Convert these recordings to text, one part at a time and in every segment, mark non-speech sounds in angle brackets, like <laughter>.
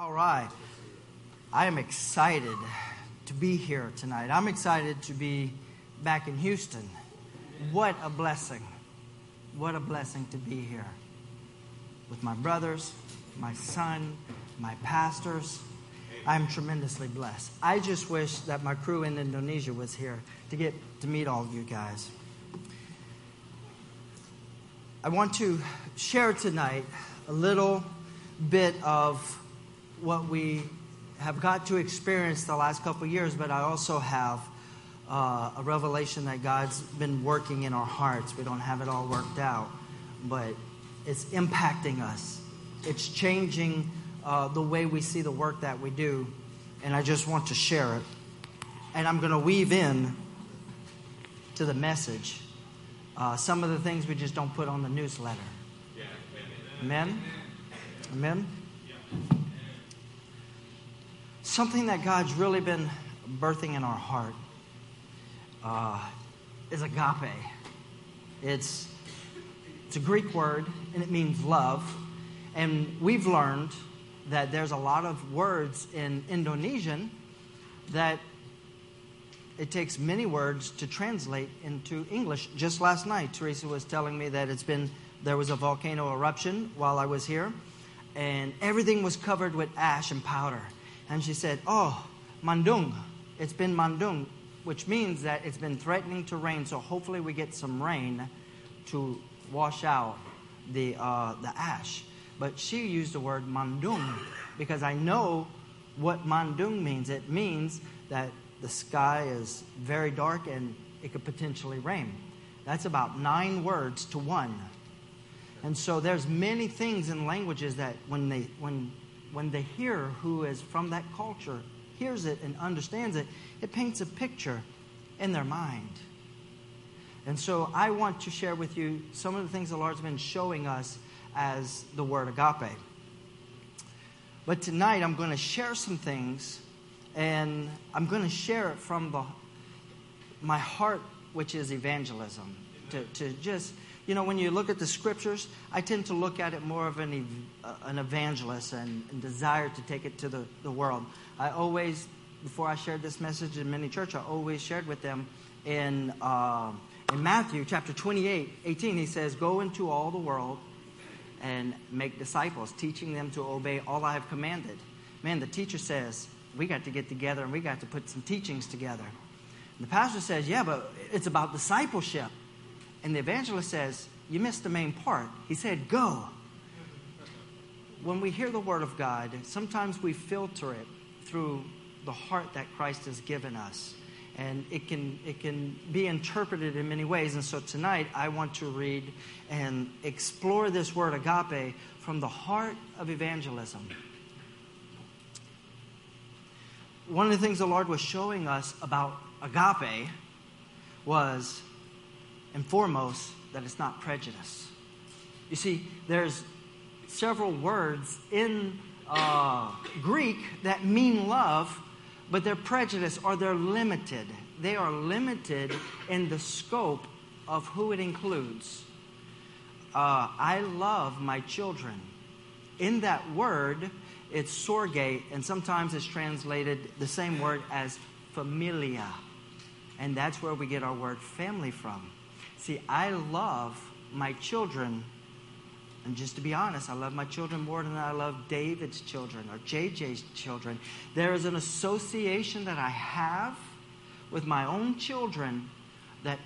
All right. I am excited to be here tonight. I'm excited to be back in Houston. What a blessing. What a blessing to be here with my brothers, my son, my pastors. I'm tremendously blessed. I just wish that my crew in Indonesia was here to get to meet all of you guys. I want to share tonight a little bit of what we have got to experience the last couple years, but I also have uh, a revelation that God's been working in our hearts. We don't have it all worked out, but it's impacting us. It's changing uh, the way we see the work that we do, and I just want to share it. And I'm going to weave in to the message uh, some of the things we just don't put on the newsletter. Amen? Amen? Something that God's really been birthing in our heart uh, is agape. It's, it's a Greek word and it means love. And we've learned that there's a lot of words in Indonesian that it takes many words to translate into English. Just last night, Teresa was telling me that it's been there was a volcano eruption while I was here, and everything was covered with ash and powder. And she said, Oh, Mandung. It's been Mandung, which means that it's been threatening to rain. So hopefully we get some rain to wash out the, uh, the ash. But she used the word Mandung because I know what Mandung means. It means that the sky is very dark and it could potentially rain. That's about nine words to one. And so there's many things in languages that when they when when the hearer who is from that culture hears it and understands it, it paints a picture in their mind. And so I want to share with you some of the things the Lord's been showing us as the word agape. But tonight I'm going to share some things, and I'm going to share it from the, my heart, which is evangelism, to, to just you know, when you look at the scriptures, I tend to look at it more of an, uh, an evangelist and, and, desire to take it to the, the world. I always, before I shared this message in many church, I always shared with them in, uh, in Matthew chapter 28, 18, he says, Go into all the world and make disciples, teaching them to obey all I have commanded. Man, the teacher says, we got to get together and we got to put some teachings together. And the pastor says, yeah, but it's about discipleship. And the evangelist says, You missed the main part. He said, Go. When we hear the word of God, sometimes we filter it through the heart that Christ has given us. And it can, it can be interpreted in many ways. And so tonight, I want to read and explore this word agape from the heart of evangelism. One of the things the Lord was showing us about agape was and foremost, that it's not prejudice. You see, there's several words in uh, Greek that mean love, but they're prejudice or they're limited. They are limited in the scope of who it includes. Uh, I love my children. In that word, it's storge, and sometimes it's translated the same word as familia. And that's where we get our word family from. See, I love my children, and just to be honest, I love my children more than I love David's children or JJ's children. There is an association that I have with my own children that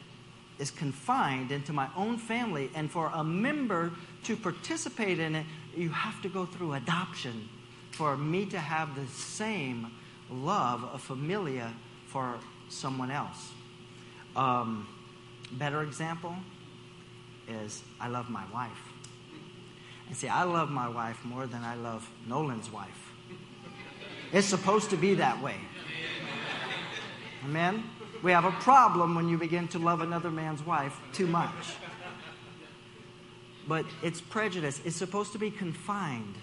is confined into my own family. And for a member to participate in it, you have to go through adoption for me to have the same love of familia for someone else. Um, Better example is I love my wife. And see, I love my wife more than I love Nolan's wife. It's supposed to be that way. Amen? We have a problem when you begin to love another man's wife too much. But it's prejudice. It's supposed to be confined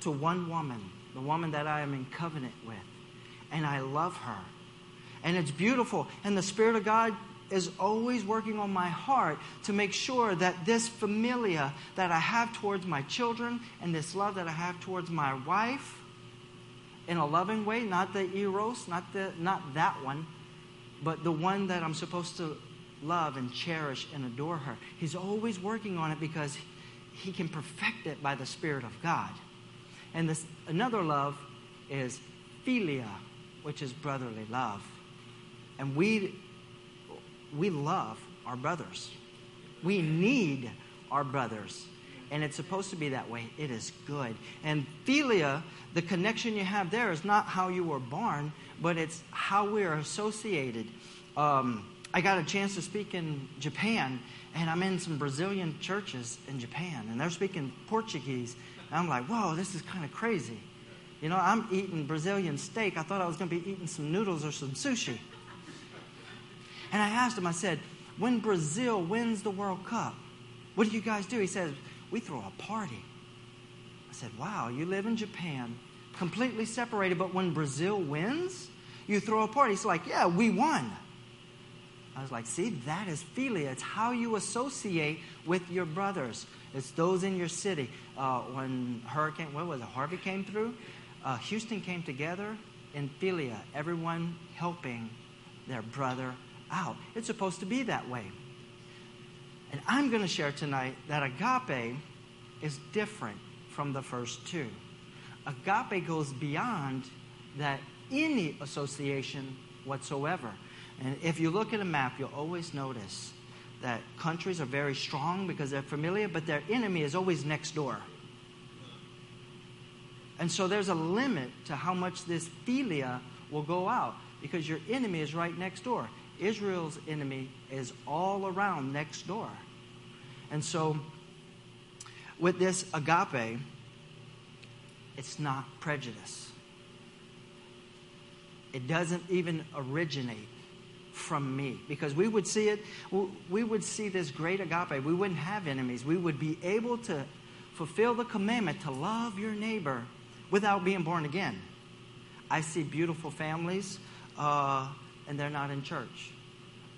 to one woman, the woman that I am in covenant with. And I love her. And it's beautiful. And the Spirit of God is always working on my heart to make sure that this familia that I have towards my children and this love that I have towards my wife in a loving way, not the eros, not the not that one, but the one that I'm supposed to love and cherish and adore her. He's always working on it because he can perfect it by the spirit of God. And this another love is philia, which is brotherly love. And we we love our brothers. We need our brothers. And it's supposed to be that way. It is good. And philia, the connection you have there is not how you were born, but it's how we are associated. Um, I got a chance to speak in Japan, and I'm in some Brazilian churches in Japan, and they're speaking Portuguese. And I'm like, whoa, this is kind of crazy. You know, I'm eating Brazilian steak. I thought I was going to be eating some noodles or some sushi. And I asked him, I said, when Brazil wins the World Cup, what do you guys do? He says, we throw a party. I said, wow, you live in Japan, completely separated, but when Brazil wins, you throw a party. He's like, yeah, we won. I was like, see, that is philia. It's how you associate with your brothers. It's those in your city. Uh, when Hurricane, what was it, Harvey came through, uh, Houston came together in philia, everyone helping their brother out. It's supposed to be that way. And I'm going to share tonight that agape is different from the first two. Agape goes beyond that any association whatsoever. And if you look at a map, you'll always notice that countries are very strong because they're familiar, but their enemy is always next door. And so there's a limit to how much this philia will go out because your enemy is right next door. Israel's enemy is all around next door. And so, with this agape, it's not prejudice. It doesn't even originate from me because we would see it, we would see this great agape. We wouldn't have enemies. We would be able to fulfill the commandment to love your neighbor without being born again. I see beautiful families. Uh, and they're not in church.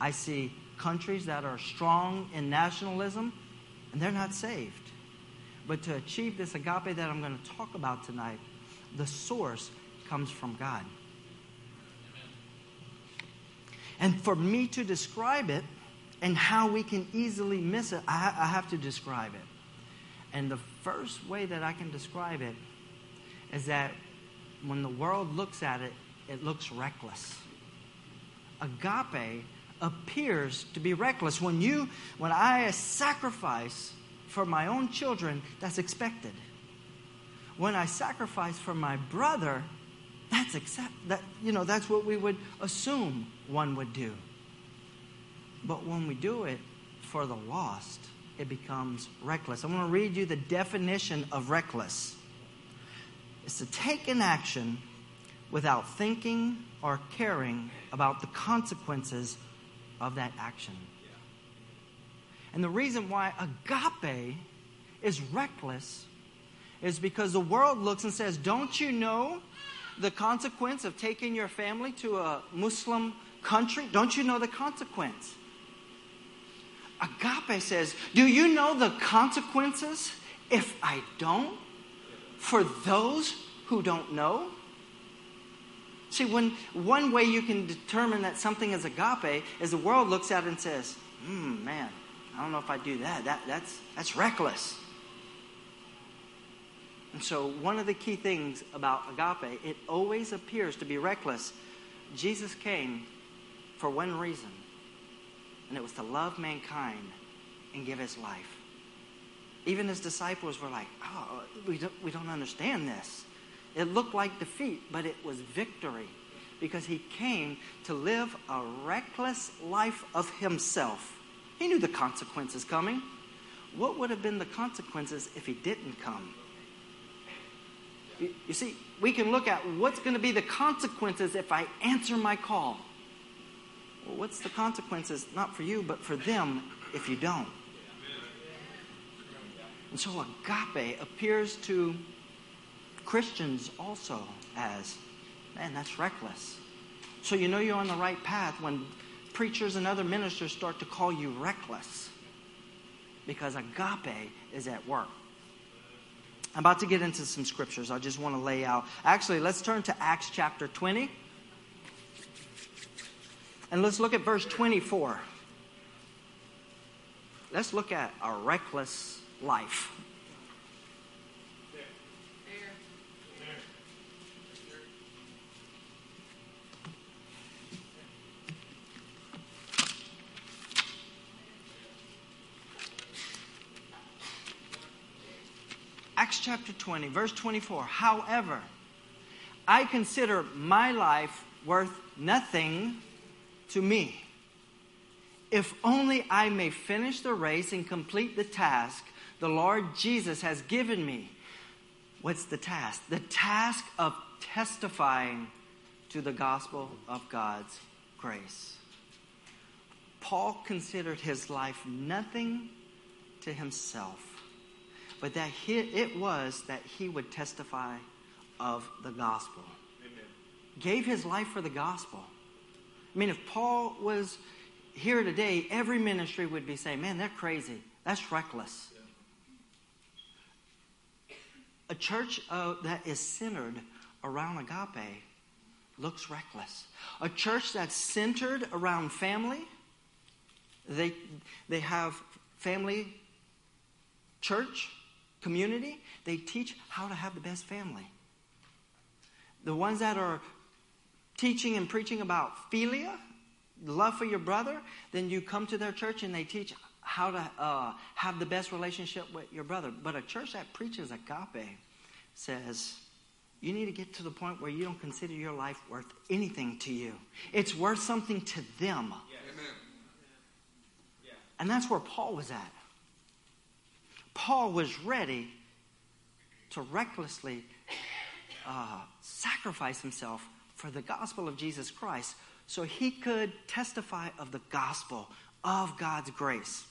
I see countries that are strong in nationalism and they're not saved. But to achieve this agape that I'm going to talk about tonight, the source comes from God. And for me to describe it and how we can easily miss it, I, I have to describe it. And the first way that I can describe it is that when the world looks at it, it looks reckless agape appears to be reckless. When you, when I sacrifice for my own children, that's expected. When I sacrifice for my brother, that's accept that you know that's what we would assume one would do. But when we do it for the lost, it becomes reckless. I'm going to read you the definition of reckless. It's to take an action without thinking or caring about the consequences of that action. And the reason why agape is reckless is because the world looks and says, Don't you know the consequence of taking your family to a Muslim country? Don't you know the consequence? Agape says, Do you know the consequences if I don't? For those who don't know? See, when one way you can determine that something is agape is the world looks at it and says, hmm, man, I don't know if I do that. that that's, that's reckless. And so, one of the key things about agape, it always appears to be reckless. Jesus came for one reason, and it was to love mankind and give his life. Even his disciples were like, oh, we don't, we don't understand this. It looked like defeat, but it was victory because he came to live a reckless life of himself. He knew the consequences coming. What would have been the consequences if he didn't come? You see, we can look at what's going to be the consequences if I answer my call. Well, what's the consequences, not for you, but for them if you don't? And so agape appears to Christians also as, man, that's reckless. So you know you're on the right path when preachers and other ministers start to call you reckless because agape is at work. I'm about to get into some scriptures. I just want to lay out. Actually, let's turn to Acts chapter 20. And let's look at verse 24. Let's look at a reckless life. Acts chapter 20, verse 24. However, I consider my life worth nothing to me. If only I may finish the race and complete the task the Lord Jesus has given me. What's the task? The task of testifying to the gospel of God's grace. Paul considered his life nothing to himself but that he, it was that he would testify of the gospel. Amen. Gave his life for the gospel. I mean, if Paul was here today, every ministry would be saying, man, they're crazy. That's reckless. Yeah. A church uh, that is centered around agape looks reckless. A church that's centered around family, they, they have family church, community, they teach how to have the best family. The ones that are teaching and preaching about philia, love for your brother, then you come to their church and they teach how to uh, have the best relationship with your brother. But a church that preaches agape says, you need to get to the point where you don't consider your life worth anything to you. It's worth something to them. Yes. And that's where Paul was at. Paul was ready to recklessly uh, sacrifice himself for the gospel of Jesus Christ so he could testify of the gospel of God's grace.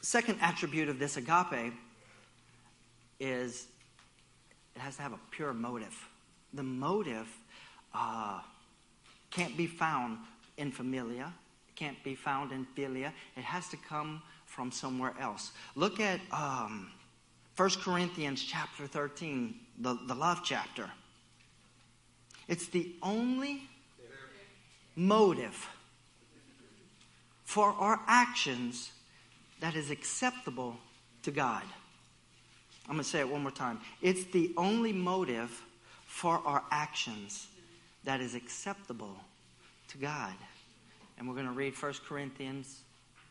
Second attribute of this agape is it has to have a pure motive. The motive uh, can't be found in familia, it can't be found in philia. It has to come from somewhere else. Look at um, 1 Corinthians chapter 13, the, the love chapter. It's the only motive for our actions that is acceptable to God. I'm going to say it one more time. It's the only motive for our actions that is acceptable to God. And we're going to read 1 Corinthians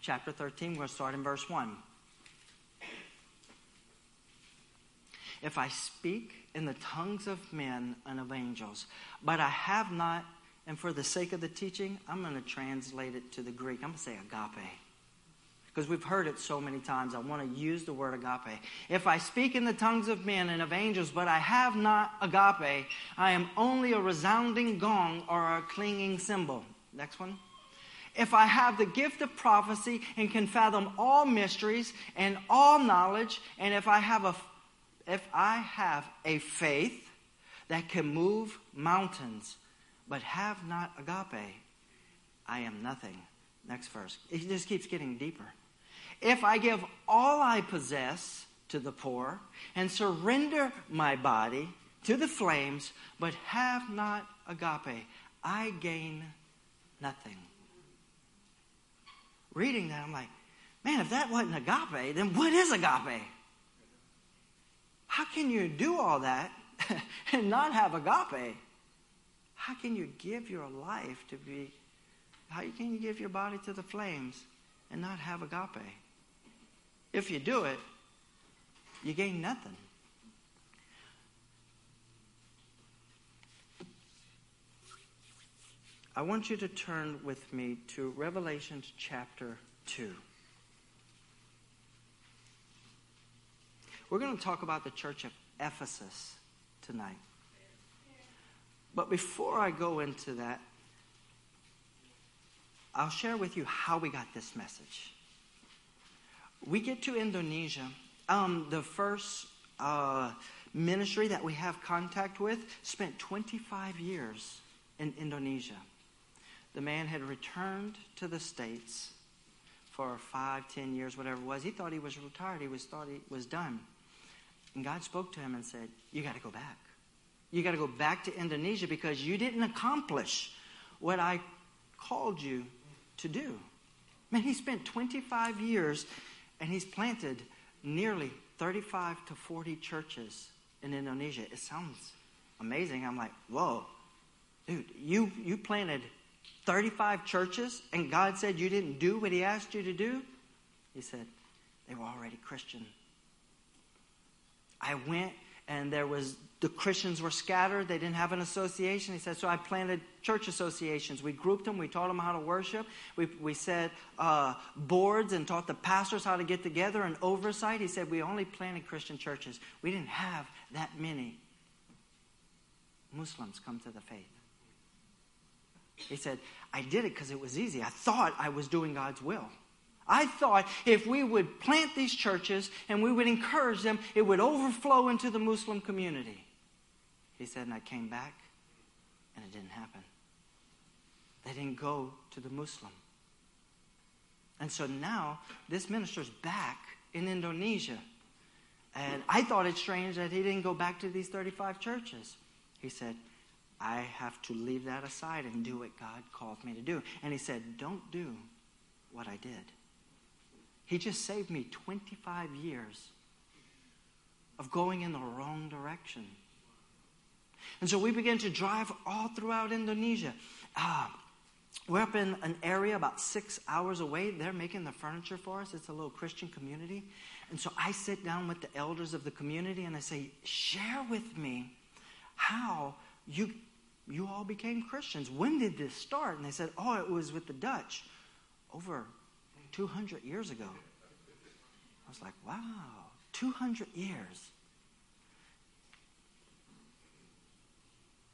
chapter 13. We're going to start in verse 1. If I speak in the tongues of men and of angels, but I have not, and for the sake of the teaching, I'm going to translate it to the Greek. I'm going to say agape. Because we've heard it so many times. I want to use the word agape. If I speak in the tongues of men and of angels, but I have not agape, I am only a resounding gong or a clanging cymbal. Next one. If I have the gift of prophecy and can fathom all mysteries and all knowledge, and if I have a, if I have a faith that can move mountains, but have not agape, I am nothing. Next verse. It just keeps getting deeper. If I give all I possess to the poor and surrender my body to the flames, but have not agape, I gain nothing reading that, I'm like, man, if that wasn't agape, then what is agape? How can you do all that <laughs> and not have agape? How can you give your life to be, how can you give your body to the flames and not have agape? If you do it, you gain nothing. I want you to turn with me to Revelation chapter 2. We're going to talk about the church of Ephesus tonight. But before I go into that, I'll share with you how we got this message. We get to Indonesia. Um, the first uh, ministry that we have contact with spent 25 years in Indonesia. The man had returned to the States for five, ten years, whatever it was. He thought he was retired. He was thought he was done. And God spoke to him and said, You got to go back. You got to go back to Indonesia because you didn't accomplish what I called you to do. Man, he spent 25 years and he's planted nearly 35 to 40 churches in Indonesia. It sounds amazing. I'm like, whoa, dude, you, you planted 35 churches and God said you didn't do what He asked you to do? He said, they were already Christian. I went and there was the Christians were scattered. They didn't have an association. He said, so I planted church associations. We grouped them. We taught them how to worship. We, we set uh, boards and taught the pastors how to get together and oversight. He said, we only planted Christian churches. We didn't have that many Muslims come to the faith. He said, I did it because it was easy. I thought I was doing God's will. I thought if we would plant these churches and we would encourage them, it would overflow into the Muslim community. He said, and I came back and it didn't happen. They didn't go to the Muslim. And so now this minister's back in Indonesia. And I thought it strange that he didn't go back to these 35 churches. He said, I have to leave that aside and do what God called me to do. And he said, Don't do what I did. He just saved me 25 years of going in the wrong direction. And so we began to drive all throughout Indonesia. Uh, we're up in an area about six hours away. They're making the furniture for us. It's a little Christian community. And so I sit down with the elders of the community and I say, Share with me how you, you all became Christians. When did this start? And they said, Oh, it was with the Dutch over 200 years ago. I was like, Wow, 200 years.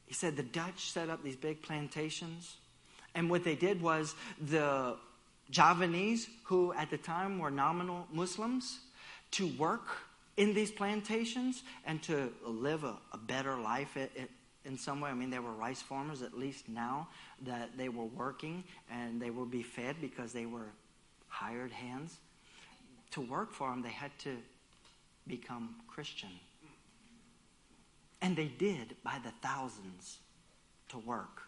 He said the Dutch set up these big plantations. And what they did was the Javanese, who at the time were nominal Muslims, to work in these plantations and to live a, a better life it, it, in some way. I mean, they were rice farmers, at least now that they were working and they would be fed because they were hired hands. To work for them, they had to become Christian. And they did by the thousands to work.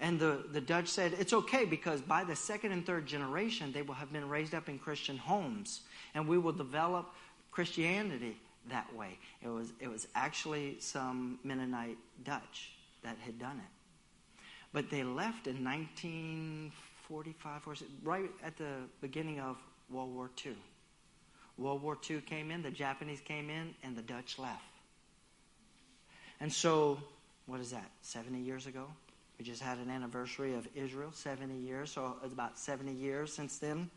And the, the Dutch said it's okay because by the second and third generation, they will have been raised up in Christian homes. And we will develop Christianity that way. It was, it was actually some Mennonite Dutch that had done it. But they left in 1945, or right at the beginning of World War II. World War II came in, the Japanese came in, and the Dutch left. And so, what is that, 70 years ago? We just had an anniversary of Israel, 70 years. So it's about 70 years since then,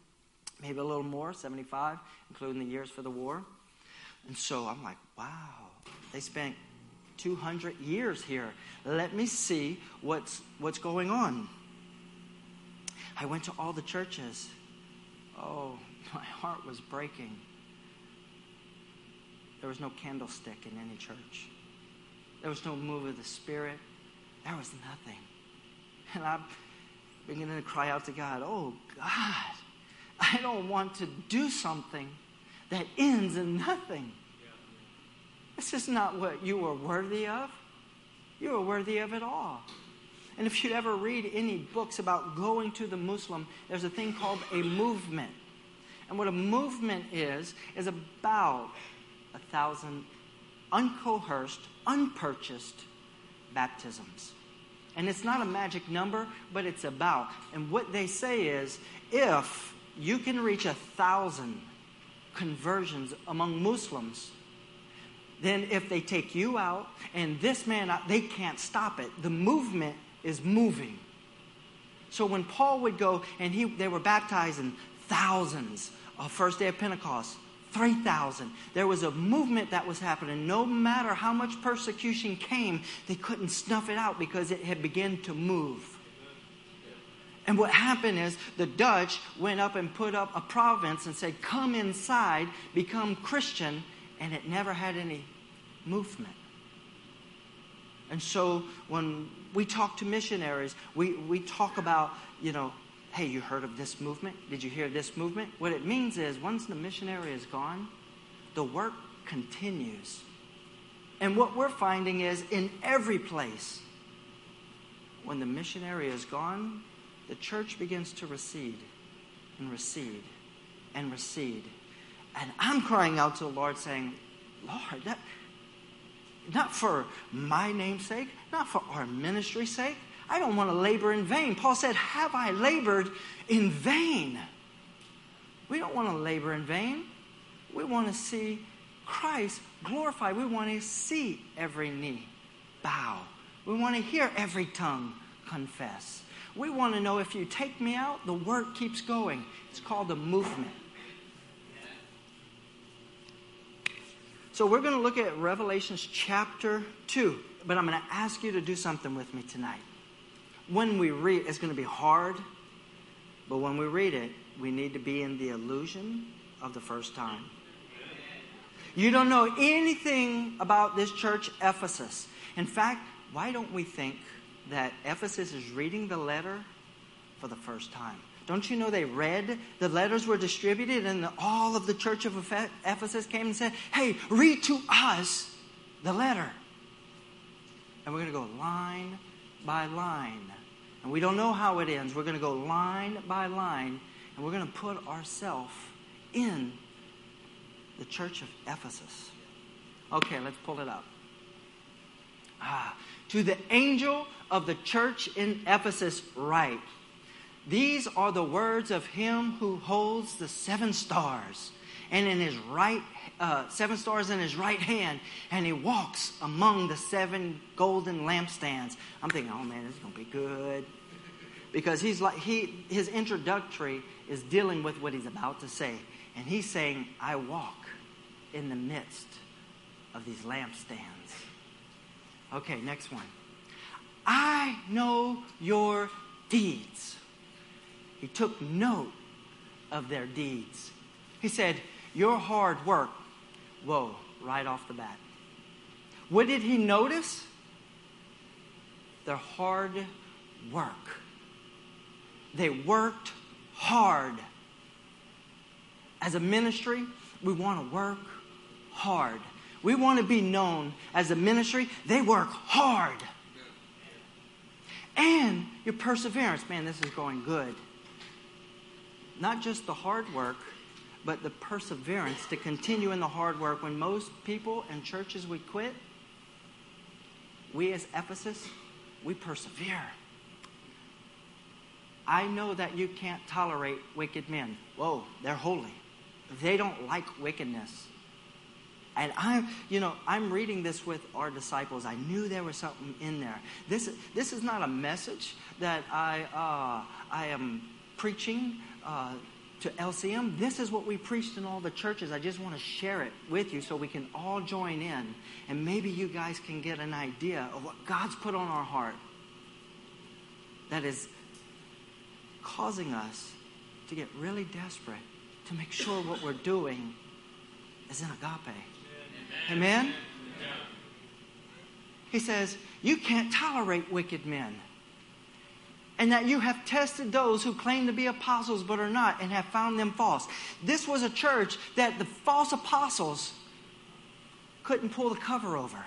maybe a little more, 75, including the years for the war. And so I'm like, wow, they spent 200 years here. Let me see what's, what's going on. I went to all the churches. Oh, my heart was breaking. There was no candlestick in any church. There was no move of the Spirit. There was nothing. And I'm beginning to cry out to God, oh, God, I don't want to do something that ends in nothing. This is not what you are worthy of. You are worthy of it all. And if you'd ever read any books about going to the Muslim, there's a thing called a movement. And what a movement is, is about a thousand uncoerced, unpurchased baptisms. And it's not a magic number, but it's about. And what they say is if you can reach a thousand conversions among Muslims, then if they take you out and this man out, they can't stop it. The movement is moving. So when Paul would go and he, they were baptizing thousands on first day of Pentecost, 3,000. There was a movement that was happening. No matter how much persecution came, they couldn't snuff it out because it had begun to move. And what happened is the Dutch went up and put up a province and said, Come inside, become Christian, and it never had any movement. And so when we talk to missionaries, we, we talk about, you know, hey, you heard of this movement? Did you hear this movement? What it means is once the missionary is gone, the work continues. And what we're finding is in every place, when the missionary is gone, the church begins to recede and recede and recede. And I'm crying out to the Lord saying, Lord, that, not for my name's sake, not for our ministry's sake. I don't want to labor in vain. Paul said, Have I labored in vain? We don't want to labor in vain. We want to see Christ glorified. We want to see every knee bow. We want to hear every tongue confess. We want to know if you take me out, the work keeps going. It's called a movement. So we're going to look at Revelations chapter 2, but I'm going to ask you to do something with me tonight. When we read, it's going to be hard, but when we read it, we need to be in the illusion of the first time. You don't know anything about this church, Ephesus. In fact, why don't we think that Ephesus is reading the letter for the first time? Don't you know they read? The letters were distributed, and all of the church of Ephesus came and said, Hey, read to us the letter. And we're going to go line by line. And we don't know how it ends. We're going to go line by line, and we're going to put ourselves in the church of Ephesus. Okay, let's pull it up. Ah, to the angel of the church in Ephesus, write these are the words of him who holds the seven stars and in his right uh, seven stars in his right hand and he walks among the seven golden lampstands. I'm thinking oh man this is going to be good. Because he's like he his introductory is dealing with what he's about to say. And he's saying i walk in the midst of these lampstands. Okay next one i know your deeds he took note of their deeds. He said, Your hard work. Whoa, right off the bat. What did he notice? Their hard work. They worked hard. As a ministry, we want to work hard. We want to be known as a ministry. They work hard. And your perseverance. Man, this is going good not just the hard work, but the perseverance to continue in the hard work. When most people and churches would quit, we as Ephesus, we persevere. I know that you can't tolerate wicked men. Whoa, they're holy. They don't like wickedness. And I'm, you know, I'm reading this with our disciples. I knew there was something in there. This, this is not a message that I, uh, I am preaching uh, to LCM, this is what we preached in all the churches. I just want to share it with you so we can all join in. And maybe you guys can get an idea of what God's put on our heart that is causing us to get really desperate to make sure what we're doing is in agape. Amen? He says, You can't tolerate wicked men and that you have tested those who claim to be apostles but are not and have found them false. This was a church that the false apostles couldn't pull the cover over.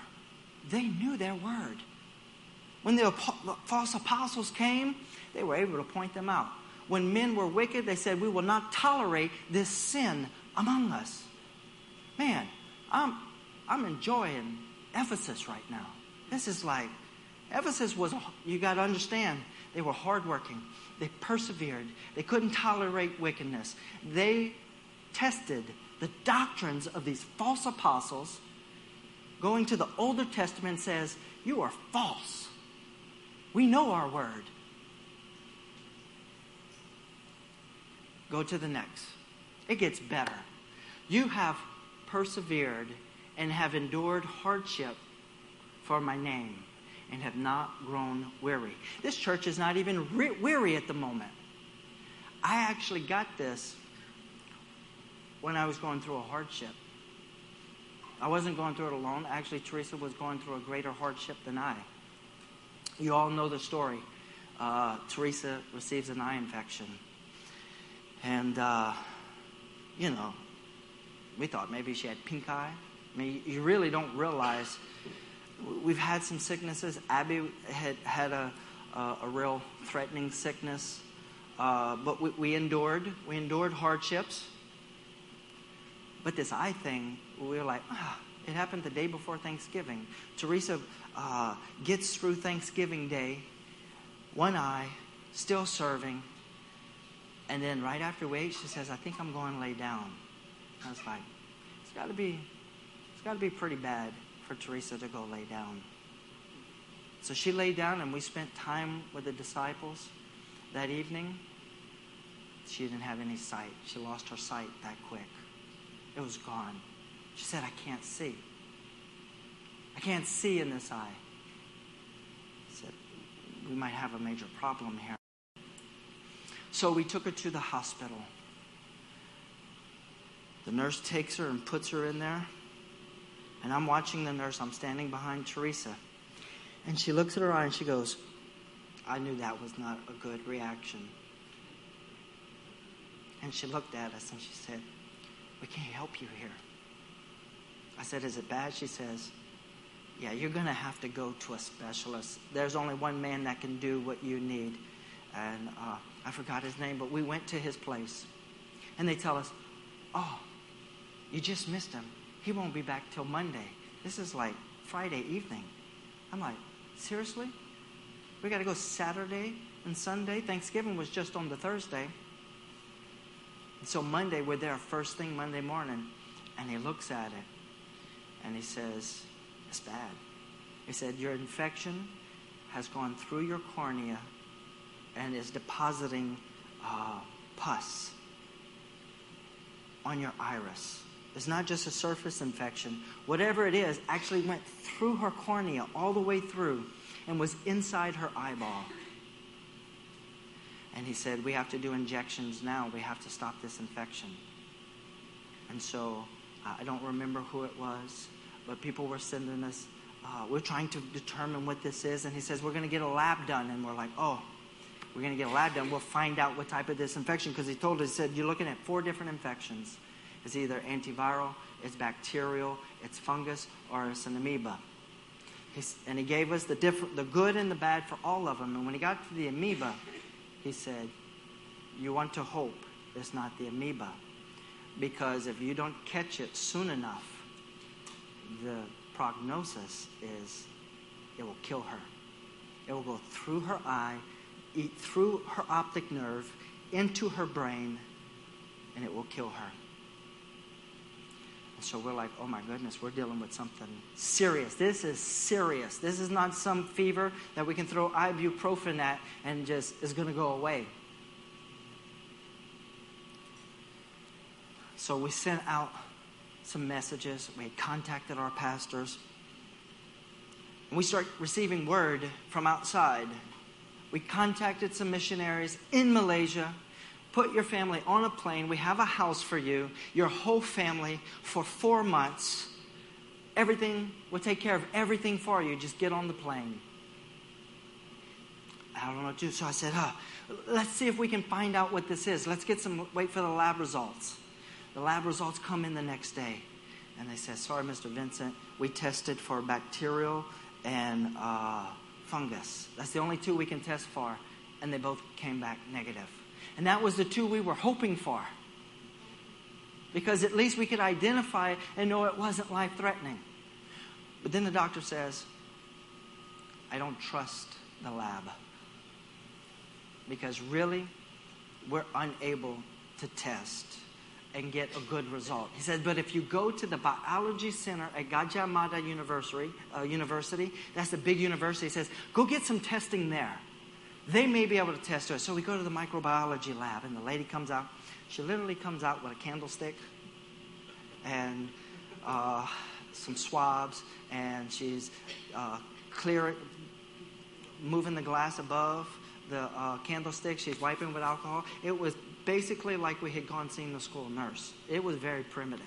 They knew their word. When the false apostles came, they were able to point them out. When men were wicked, they said, We will not tolerate this sin among us. Man, I'm, I'm enjoying Ephesus right now. This is like, Ephesus was, you got to understand, they were hardworking. They persevered. They couldn't tolerate wickedness. They tested the doctrines of these false apostles. Going to the Older Testament says, You are false. We know our word. Go to the next. It gets better. You have persevered and have endured hardship for my name and have not grown weary. This church is not even re- weary at the moment. I actually got this when I was going through a hardship. I wasn't going through it alone. Actually, Teresa was going through a greater hardship than I. You all know the story. Uh, Teresa receives an eye infection. And, uh, you know, we thought maybe she had pink eye. I mean, you really don't realize. We've had some sicknesses. Abby had had a, a, a real threatening sickness. Uh, but we, we endured. We endured hardships. But this eye thing, we were like, ah, it happened the day before Thanksgiving. Teresa uh, gets through Thanksgiving Day, one eye, still serving. And then right after we ate, she says, I think I'm going to lay down. I was like, it's got to be, got to be pretty bad for Teresa to go lay down. So she lay down, and we spent time with the disciples that evening. She didn't have any sight. She lost her sight that quick. It was gone. She said, I can't see. I can't see in this eye. I said, we might have a major problem here. So we took her to the hospital. The nurse takes her and puts her in there. And I'm watching the nurse. I'm standing behind Teresa. And she looks at her eye and she goes, I knew that was not a good reaction. And she looked at us and she said, We can't help you here. I said, Is it bad? She says, Yeah, you're going to have to go to a specialist. There's only one man that can do what you need. And uh, I forgot his name, but we went to his place. And they tell us, Oh, you just missed him. He won't be back till Monday. This is like Friday evening. I'm like, Seriously? We got to go Saturday and Sunday. Thanksgiving was just on the Thursday. And so Monday, we're there first thing Monday morning. And he looks at it and he says, It's bad. He said, Your infection has gone through your cornea and is depositing uh, pus on your iris. It's not just a surface infection. Whatever it is, actually went through her cornea all the way through and was inside her eyeball. And he said, We have to do injections now. We have to stop this infection. And so I don't remember who it was, but people were sending us, uh, we're trying to determine what this is. And he says, We're going to get a lab done. And we're like, Oh, we're going to get a lab done. We'll find out what type of this infection. Because he told us, he said, You're looking at four different infections. It's either antiviral, it's bacterial, it's fungus, or it's an amoeba. He's, and he gave us the, different, the good and the bad for all of them. And when he got to the amoeba, he said, You want to hope it's not the amoeba. Because if you don't catch it soon enough, the prognosis is it will kill her. It will go through her eye, eat through her optic nerve, into her brain, and it will kill her. So we're like, oh my goodness, we're dealing with something serious. This is serious. This is not some fever that we can throw ibuprofen at and just is going to go away. So we sent out some messages. We contacted our pastors. And we start receiving word from outside. We contacted some missionaries in Malaysia put your family on a plane. We have a house for you, your whole family, for four months. Everything, we'll take care of everything for you. Just get on the plane. I don't know what to do. So I said, huh, let's see if we can find out what this is. Let's get some, wait for the lab results. The lab results come in the next day. And they said, sorry, Mr. Vincent, we tested for bacterial and uh, fungus. That's the only two we can test for. And they both came back negative. And that was the two we were hoping for. Because at least we could identify and know it wasn't life threatening. But then the doctor says, I don't trust the lab. Because really, we're unable to test and get a good result. He said, but if you go to the biology center at Gajah Mada University, uh, University, that's the big university, he says, go get some testing there they may be able to test us. So we go to the microbiology lab, and the lady comes out. She literally comes out with a candlestick and uh, some swabs, and she's uh, moving the glass above the uh, candlestick. She's wiping with alcohol. It was basically like we had gone seeing the school nurse. It was very primitive.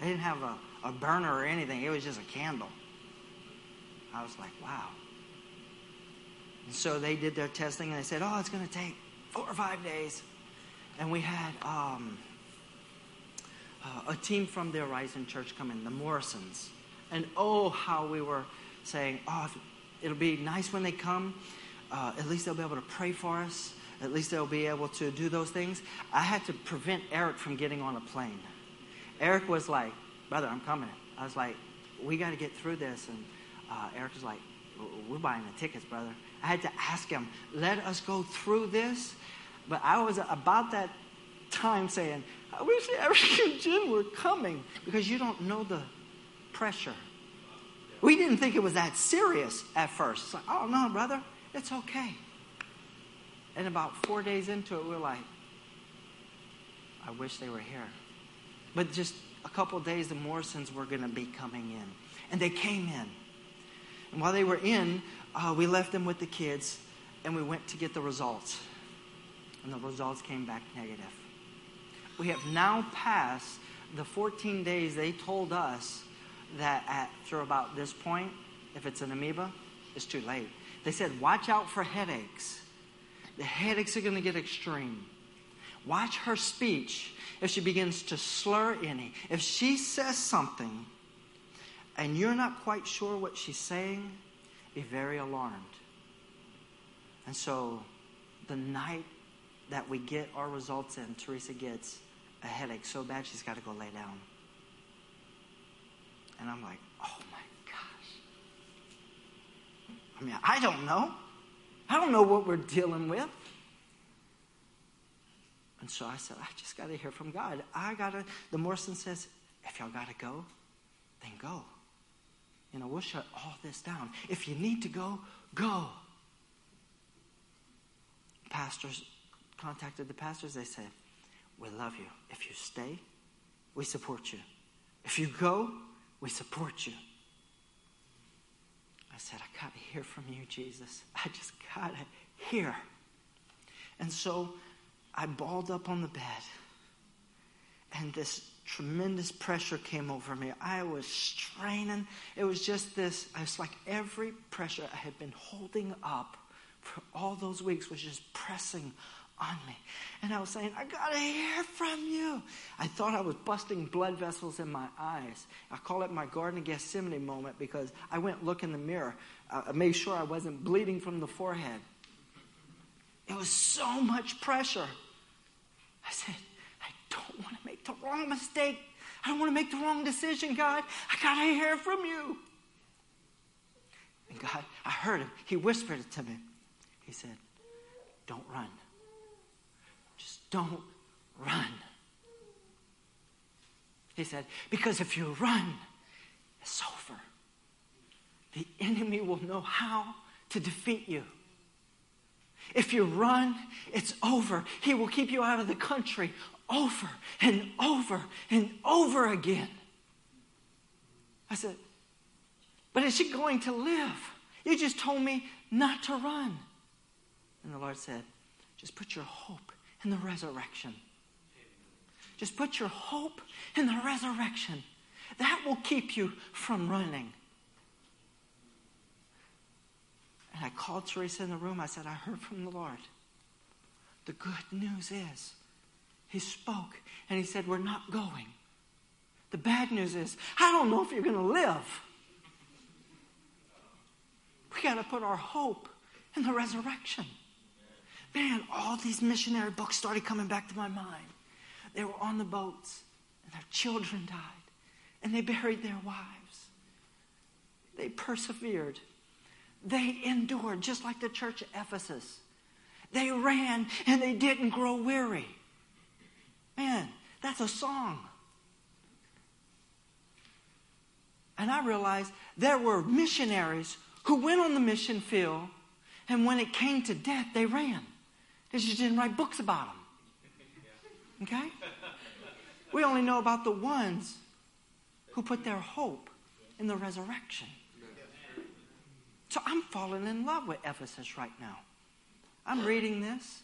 They didn't have a, a burner or anything, it was just a candle. I was like, wow. And so they did their testing and they said, oh, it's going to take four or five days. And we had um, uh, a team from the Horizon Church come in, the Morrisons. And oh, how we were saying, oh, it'll be nice when they come. Uh, at least they'll be able to pray for us. At least they'll be able to do those things. I had to prevent Eric from getting on a plane. Eric was like, Brother, I'm coming. I was like, We got to get through this. And uh, Eric was like, We're buying the tickets, brother. I had to ask him, Let us go through this. But I was about that time saying, I wish Eric and Jen were coming because you don't know the pressure. We didn't think it was that serious at first. It's like, oh no, brother, it's okay. And about four days into it, we are like, I wish they were here. But just a couple days, the Morrisons were going to be coming in. And they came in. And while they were in, uh, we left them with the kids and we went to get the results. And the results came back negative. We have now passed the 14 days they told us that at, through about this point, if it's an amoeba, it's too late. They said, watch out for headaches. The headaches are going to get extreme. Watch her speech if she begins to slur any. If she says something and you're not quite sure what she's saying, be very alarmed. And so the night that we get our results in, Teresa gets a headache so bad she's got to go lay down. And I'm like, oh my gosh. I mean, I don't know. I don't know what we're dealing with. And so I said, I just got to hear from God. I got to, the Morrison says, if y'all got to go, then go. You know, we'll shut all this down. If you need to go, go. Pastors contacted the pastors. They said, We love you. If you stay, we support you. If you go, we support you. I said, I got to hear from you, Jesus. I just got to hear. And so I balled up on the bed, and this tremendous pressure came over me. I was straining. It was just this, I was like every pressure I had been holding up for all those weeks was just pressing on me. And I was saying, I gotta hear from you. I thought I was busting blood vessels in my eyes. I call it my Garden of Gethsemane moment because I went look in the mirror. I made sure I wasn't bleeding from the forehead. It was so much pressure. I said, I don't want to the wrong mistake. I don't want to make the wrong decision, God. I got to hear from you. And God, I heard him. He whispered it to me. He said, Don't run. Just don't run. He said, Because if you run, it's over. The enemy will know how to defeat you. If you run, it's over. He will keep you out of the country over and over and over again. I said, But is she going to live? You just told me not to run. And the Lord said, Just put your hope in the resurrection. Just put your hope in the resurrection. That will keep you from running. And I called Teresa in the room. I said, I heard from the Lord. The good news is, He spoke and He said, We're not going. The bad news is, I don't know if you're going to live. We got to put our hope in the resurrection. Man, all these missionary books started coming back to my mind. They were on the boats, and their children died, and they buried their wives. They persevered they endured, just like the church at Ephesus. They ran and they didn't grow weary. Man, that's a song. And I realized there were missionaries who went on the mission field, and when it came to death, they ran. They just didn't write books about them. Okay? We only know about the ones who put their hope in the resurrection. So I'm falling in love with Ephesus right now. I'm reading this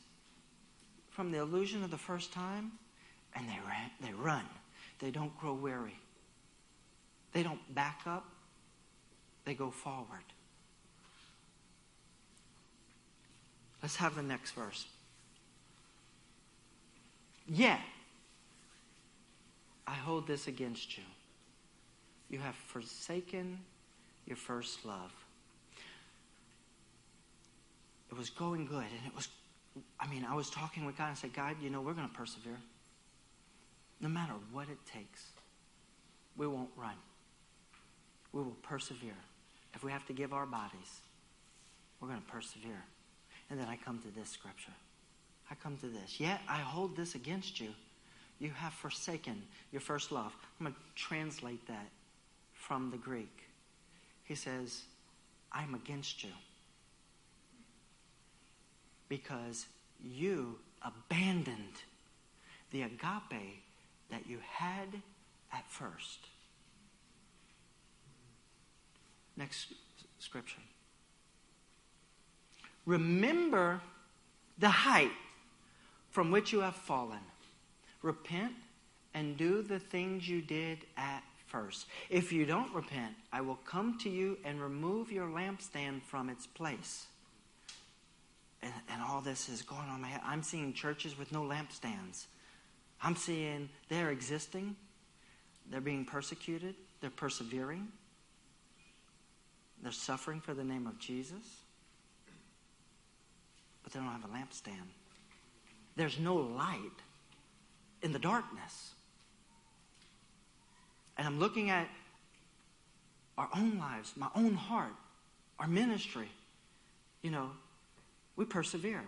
from the illusion of the first time, and they ran, they run. They don't grow weary. they don't back up, they go forward. Let's have the next verse. Yet, I hold this against you. You have forsaken your first love. It was going good, and it was, I mean, I was talking with God and said, God, you know, we're going to persevere. No matter what it takes, we won't run. We will persevere. If we have to give our bodies, we're going to persevere. And then I come to this scripture. I come to this. Yet I hold this against you. You have forsaken your first love. I'm going to translate that from the Greek. He says, I'm against you because you abandoned the agape that you had at first. Next scripture. Remember the height from which you have fallen. Repent and do the things you did at first. If you don't repent, I will come to you and remove your lampstand from its place. And, and all this is going on my head. I'm seeing churches with no lampstands. I'm seeing they're existing, they're being persecuted, they're persevering, they're suffering for the name of Jesus but they don't have a lampstand. There's no light in the darkness. And I'm looking at our own lives, my own heart, our ministry. You know, we persevere.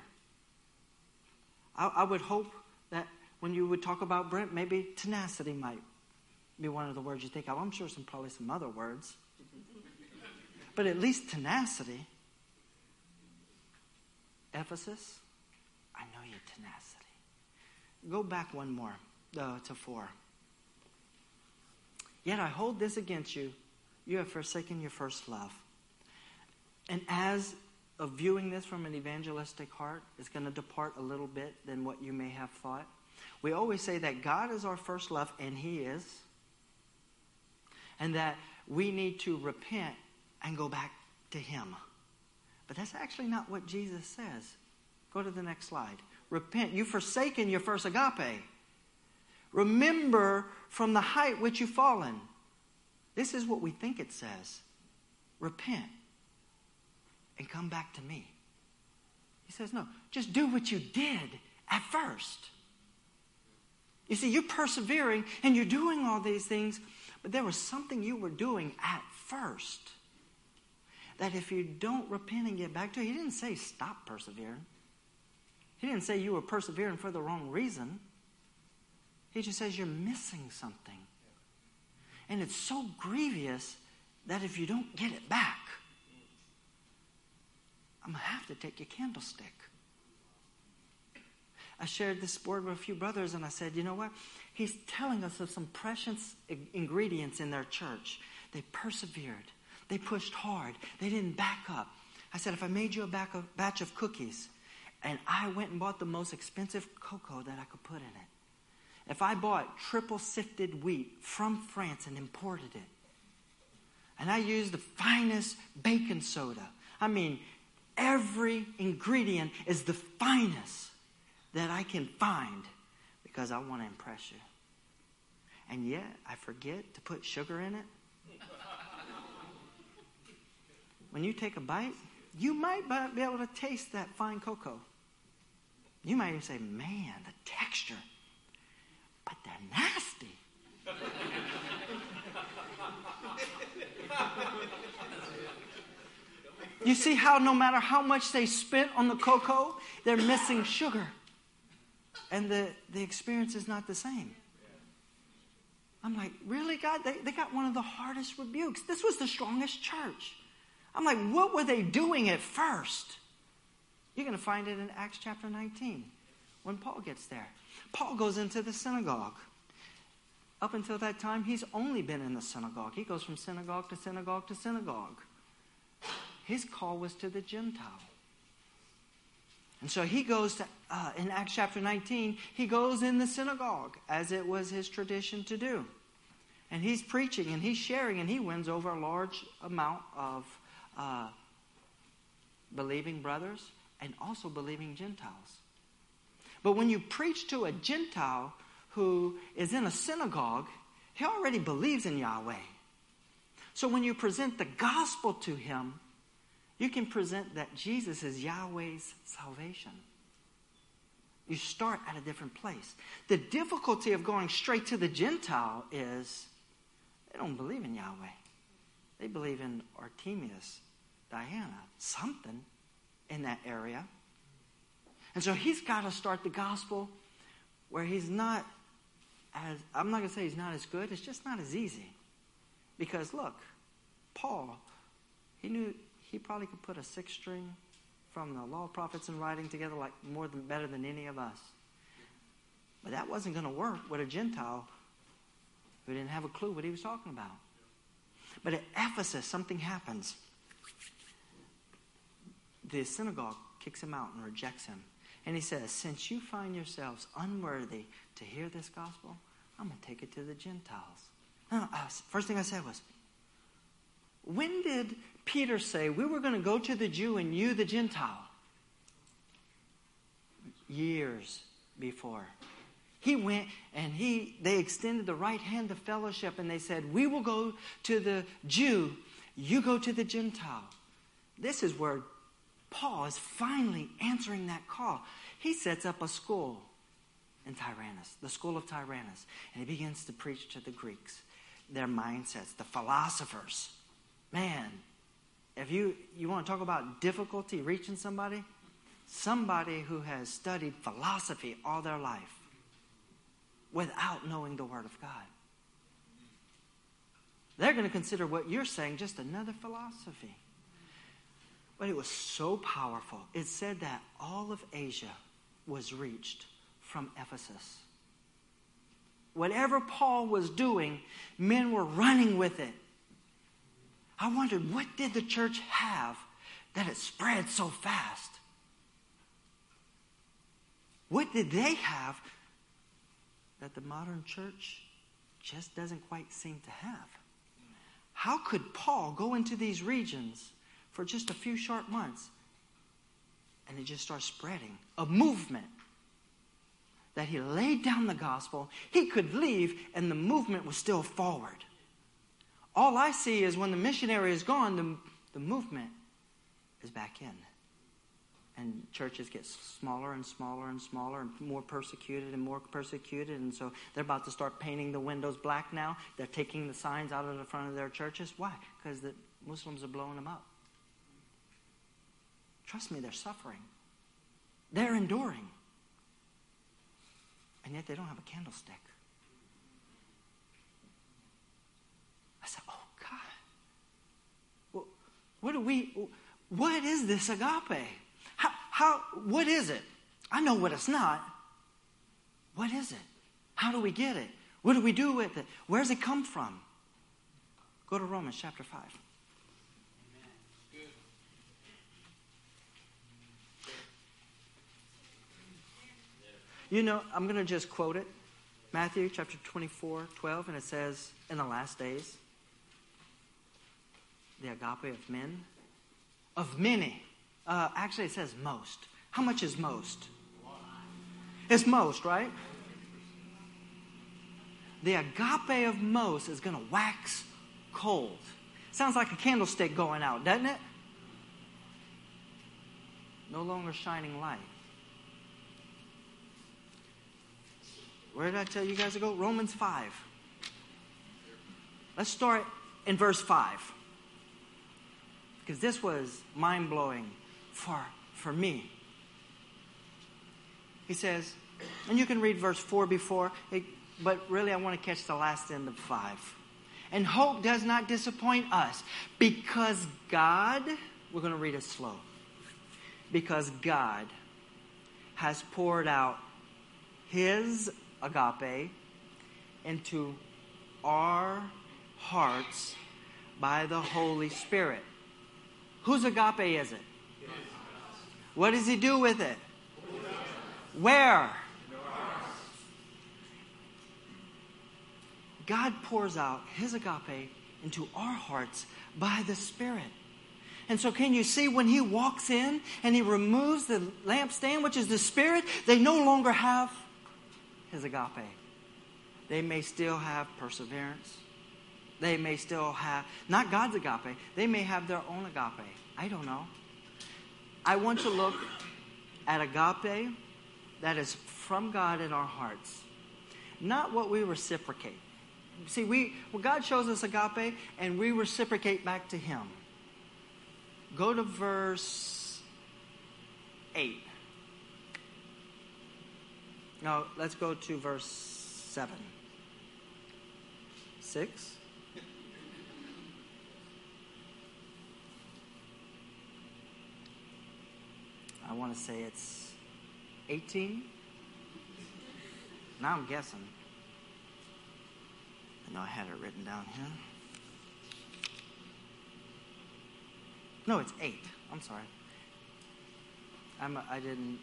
I, I would hope when you would talk about Brent, maybe tenacity might be one of the words you think of. I'm sure some probably some other words. But at least tenacity. Ephesus, I know your tenacity. Go back one more uh, to four. Yet I hold this against you. You have forsaken your first love. And as of viewing this from an evangelistic heart is going to depart a little bit than what you may have thought. We always say that God is our first love, and He is. And that we need to repent and go back to Him. But that's actually not what Jesus says. Go to the next slide. Repent. You've forsaken your first agape. Remember from the height which you've fallen. This is what we think it says. Repent and come back to me. He says, no, just do what you did at first. You see, you're persevering and you're doing all these things, but there was something you were doing at first that if you don't repent and get back to it, he didn't say stop persevering. He didn't say you were persevering for the wrong reason. He just says you're missing something. And it's so grievous that if you don't get it back, I'm going to have to take your candlestick. I shared this board with a few brothers and I said, you know what? He's telling us of some precious ingredients in their church. They persevered. They pushed hard. They didn't back up. I said, if I made you a batch of cookies and I went and bought the most expensive cocoa that I could put in it, if I bought triple sifted wheat from France and imported it, and I used the finest baking soda, I mean, every ingredient is the finest that I can find because I want to impress you. And yet, I forget to put sugar in it when you take a bite, you might be able to taste that fine cocoa. You might even say, man, the texture. But they're nasty. you see how no matter how much they spent on the cocoa, they're missing sugar. And the, the experience is not the same. I'm like, really, God? They, they got one of the hardest rebukes. This was the strongest church. I'm like, what were they doing at first? You're going to find it in Acts chapter 19 when Paul gets there. Paul goes into the synagogue. Up until that time, he's only been in the synagogue. He goes from synagogue to synagogue to synagogue. His call was to the Gentile. And so he goes to, uh, in Acts chapter 19, he goes in the synagogue as it was his tradition to do. And he's preaching and he's sharing and he wins over a large amount of uh, believing brothers and also believing Gentiles. But when you preach to a Gentile who is in a synagogue, he already believes in Yahweh. So when you present the gospel to him, you can present that Jesus is Yahweh's salvation. You start at a different place. The difficulty of going straight to the Gentile is they don't believe in Yahweh. They believe in Artemis, Diana, something in that area. And so he's got to start the gospel where he's not as, I'm not going to say he's not as good, it's just not as easy. Because look, Paul, he knew he probably could put a six string from the law, prophets, and writing together like more than better than any of us. But that wasn't going to work with a Gentile who didn't have a clue what he was talking about. But at Ephesus, something happens. The synagogue kicks him out and rejects him. And he says, Since you find yourselves unworthy to hear this gospel, I'm going to take it to the Gentiles. Now, first thing I said was, When did Peter say, We were going to go to the Jew and you the Gentile? Years before. He went and he they extended the right hand of fellowship and they said, We will go to the Jew, you go to the Gentile. This is where Paul is finally answering that call. He sets up a school in Tyrannus, the school of Tyrannus, and he begins to preach to the Greeks, their mindsets, the philosophers. Man, if you, you want to talk about difficulty reaching somebody, somebody who has studied philosophy all their life without knowing the Word of God. They're going to consider what you're saying just another philosophy. But it was so powerful. It said that all of Asia was reached from Ephesus. Whatever Paul was doing, men were running with it. I wondered, what did the church have that it spread so fast? What did they have that the modern church just doesn't quite seem to have? How could Paul go into these regions for just a few short months. And it just starts spreading a movement that he laid down the gospel. He could leave, and the movement was still forward. All I see is when the missionary is gone, the, the movement is back in. And churches get smaller and smaller and smaller and more persecuted and more persecuted. And so they're about to start painting the windows black now. They're taking the signs out of the front of their churches. Why? Because the Muslims are blowing them up. Trust me, they're suffering. They're enduring. And yet they don't have a candlestick. I said, Oh God. What do we what is this agape? How, how what is it? I know what it's not. What is it? How do we get it? What do we do with it? Where does it come from? Go to Romans chapter 5. You know, I'm going to just quote it. Matthew chapter 24, 12, and it says, In the last days, the agape of men, of many. Uh, actually, it says most. How much is most? It's most, right? The agape of most is going to wax cold. Sounds like a candlestick going out, doesn't it? No longer shining light. Where did I tell you guys to go? Romans 5. Let's start in verse 5. Because this was mind blowing for, for me. He says, and you can read verse 4 before, it, but really I want to catch the last end of 5. And hope does not disappoint us because God, we're going to read it slow, because God has poured out His agape into our hearts by the Holy Spirit. Whose agape is it? What does he do with it? Where? God pours out his agape into our hearts by the Spirit. And so, can you see when he walks in and he removes the lampstand, which is the Spirit, they no longer have his agape. They may still have perseverance. They may still have, not God's agape, they may have their own agape. I don't know. I want to look at agape that is from God in our hearts, not what we reciprocate. See, we well, God shows us agape, and we reciprocate back to Him. Go to verse eight. No, let's go to verse seven. Six. I want to say it's 18. Now I'm guessing. I know I had it written down here. No, it's 8. I'm sorry. I'm, I didn't.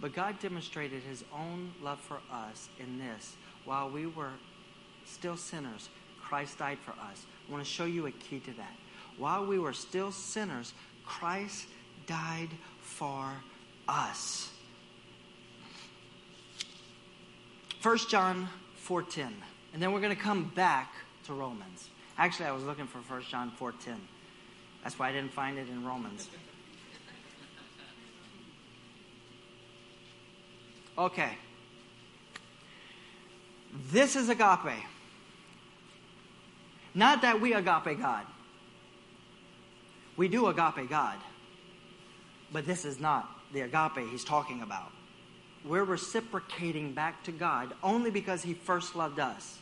But God demonstrated his own love for us in this. While we were still sinners, Christ died for us. I want to show you a key to that. While we were still sinners, Christ died for us. 1 John 4:10. And then we're going to come back to Romans. Actually, I was looking for 1 John 4:10. That's why I didn't find it in Romans. Okay. This is agape. Not that we agape God. We do agape God. But this is not the agape he's talking about. We're reciprocating back to God only because he first loved us.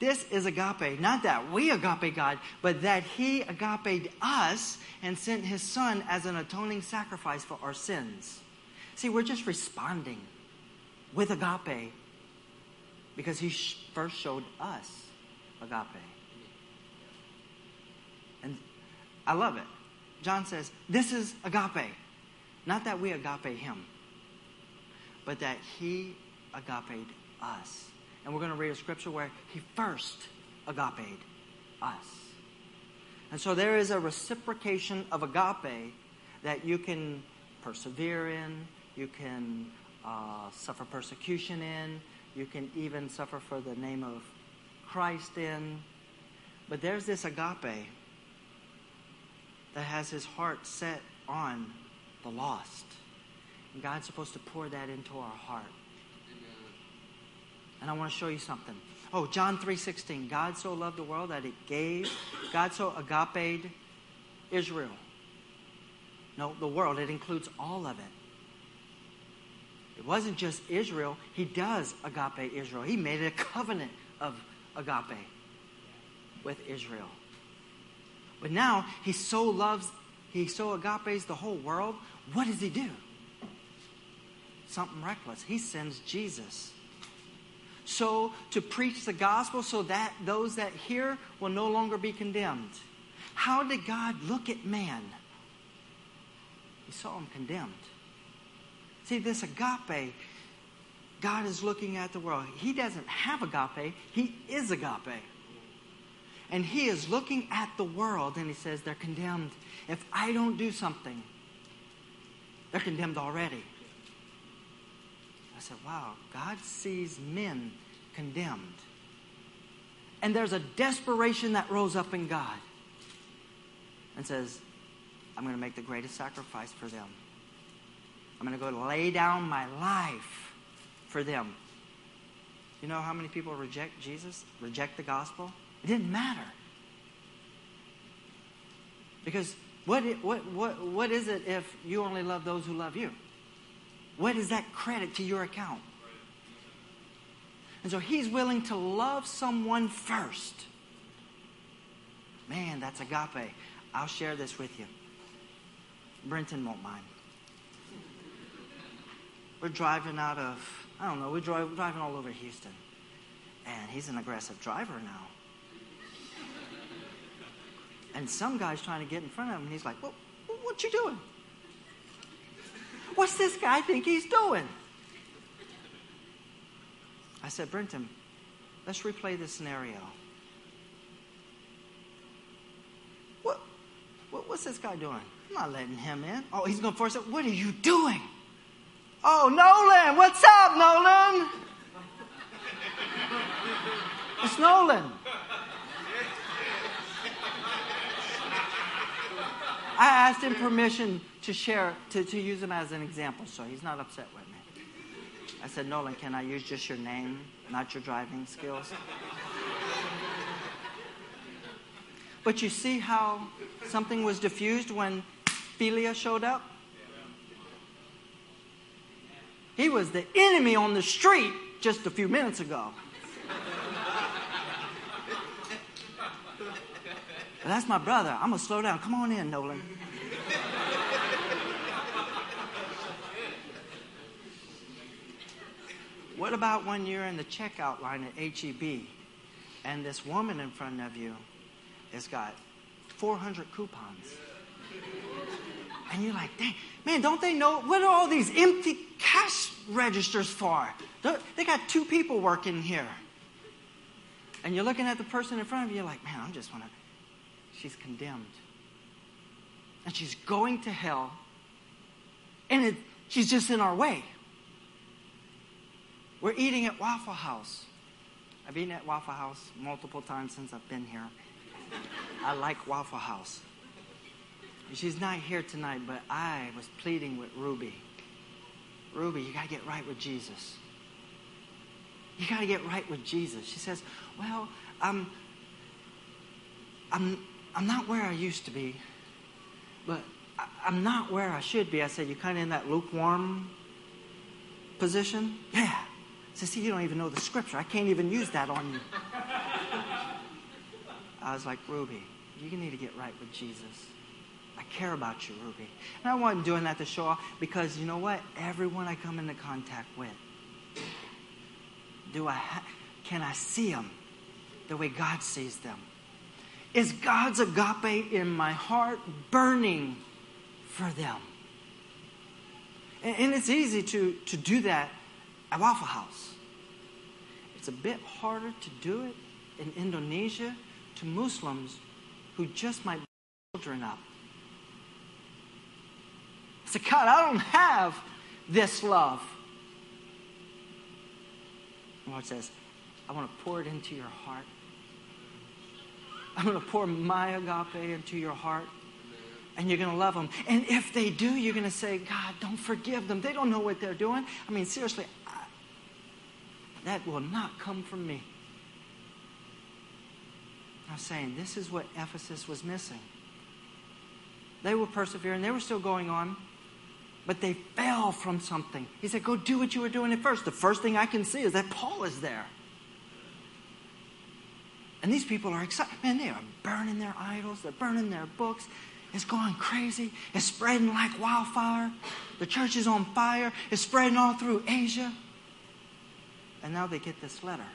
This is agape. Not that we agape God, but that he agaped us and sent his son as an atoning sacrifice for our sins. See, we're just responding with agape because he first showed us agape. And I love it. John says, This is agape. Not that we agape him, but that he agape us. And we're going to read a scripture where he first agape us. And so there is a reciprocation of agape that you can persevere in, you can uh, suffer persecution in, you can even suffer for the name of Christ in. But there's this agape that has his heart set on the lost. And God's supposed to pour that into our heart. And I want to show you something. Oh, John 3:16. God so loved the world that it gave. God so agape Israel. No, the world. It includes all of it. It wasn't just Israel. He does agape Israel. He made a covenant of agape with Israel. But now he so loves, he so agapes the whole world. What does he do? Something reckless. He sends Jesus. So to preach the gospel so that those that hear will no longer be condemned. How did God look at man? He saw him condemned. See, this agape, God is looking at the world. He doesn't have agape, He is agape. And He is looking at the world and He says, they're condemned. If I don't do something, they're condemned already. I said, wow, God sees men condemned. And there's a desperation that rose up in God and says, I'm going to make the greatest sacrifice for them. I'm going to go lay down my life for them. You know how many people reject Jesus, reject the gospel? It didn't matter. Because what, what, what, what is it if you only love those who love you? What is that credit to your account? And so he's willing to love someone first. Man, that's agape. I'll share this with you. Brenton won't mind. We're driving out of, I don't know, we're driving all over Houston. And he's an aggressive driver now. And some guy's trying to get in front of him, and he's like, well, what you doing? What's this guy think he's doing? I said, Brenton, let's replay this scenario. What, what, what's this guy doing? I'm not letting him in. Oh, he's going to force it. What are you doing? Oh, Nolan, what's up, Nolan? <laughs> It's Nolan. I asked him permission to share, to, to use him as an example, so he's not upset with me. I said, Nolan, can I use just your name, not your driving skills? But you see how something was diffused when Philia showed up? He was the enemy on the street just a few minutes ago. That's my brother. I'm going to slow down. Come on in, Nolan. what about when you're in the checkout line at HEB and this woman in front of you has got 400 coupons? And you're like, dang, man, don't they know? What are all these empty cash registers for? They got two people working here. And you're looking at the person in front of you, like, man, I'm just want to she's condemned. And she's going to hell. And it, she's just in our way. We're eating at Waffle House. I've eaten at Waffle House multiple times since I've been here. I like Waffle House. She's not here tonight, but I was pleading with Ruby. Ruby, you got to get right with Jesus. You got to get right with Jesus. She says, Well, um, I'm, I'm, I'm not where I used to be, but I, I'm not where I should be. I said, You're kind of in that lukewarm position? Yeah. I said, See, you don't even know the scripture. I can't even use that on you. I was like, Ruby, you need to get right with Jesus. I care about you, Ruby. And I wasn't doing that to show off because you know what? Everyone I come into contact with, do I ha- can I see them the way God sees them? Is God's agape in my heart burning for them? And, and it's easy to, to do that at Waffle House. It's a bit harder to do it in Indonesia to Muslims who just might children up. Say, God, I don't have this love. Lord says, I want to pour it into your heart. I'm going to pour my agape into your heart. And you're going to love them. And if they do, you're going to say, God, don't forgive them. They don't know what they're doing. I mean, seriously, I, that will not come from me. I'm saying, this is what Ephesus was missing. They were persevering, they were still going on, but they fell from something. He said, Go do what you were doing at first. The first thing I can see is that Paul is there. And these people are excited. Man, they are burning their idols, they're burning their books. It's going crazy. It's spreading like wildfire. The church is on fire. It's spreading all through Asia. And now they get this letter.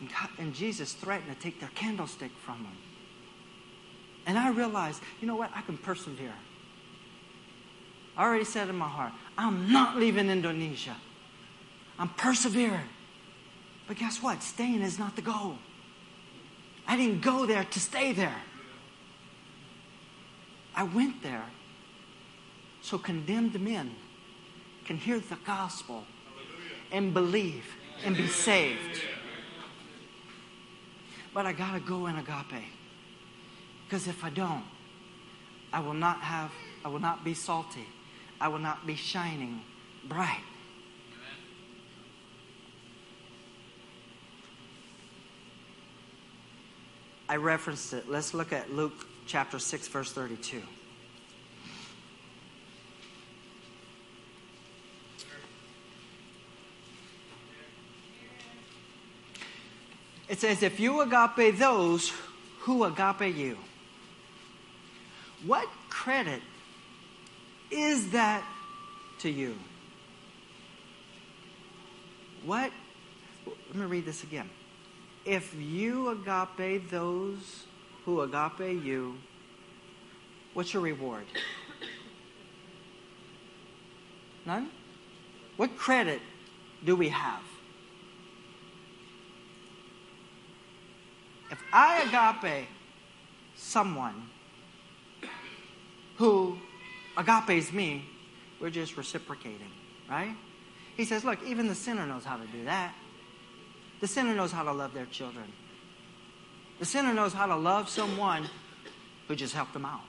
And, God, and Jesus threatened to take their candlestick from them. And I realized, you know what? I can persevere. I already said in my heart, I'm not leaving Indonesia. I'm persevering. But guess what? Staying is not the goal. I didn't go there to stay there. I went there so condemned men can hear the gospel and believe and be saved. But I got to go in agape. Because if I don't, I will not have, I will not be salty. I will not be shining bright. I referenced it. Let's look at Luke chapter 6, verse 32. It says, If you agape those who agape you, what credit is that to you? What? Let me read this again if you agape those who agape you, what's your reward? None? What credit do we have? If I agape someone who agapes me, we're just reciprocating, right? He says, look, even the sinner knows how to do that. The sinner knows how to love their children. The sinner knows how to love someone who just helped them out.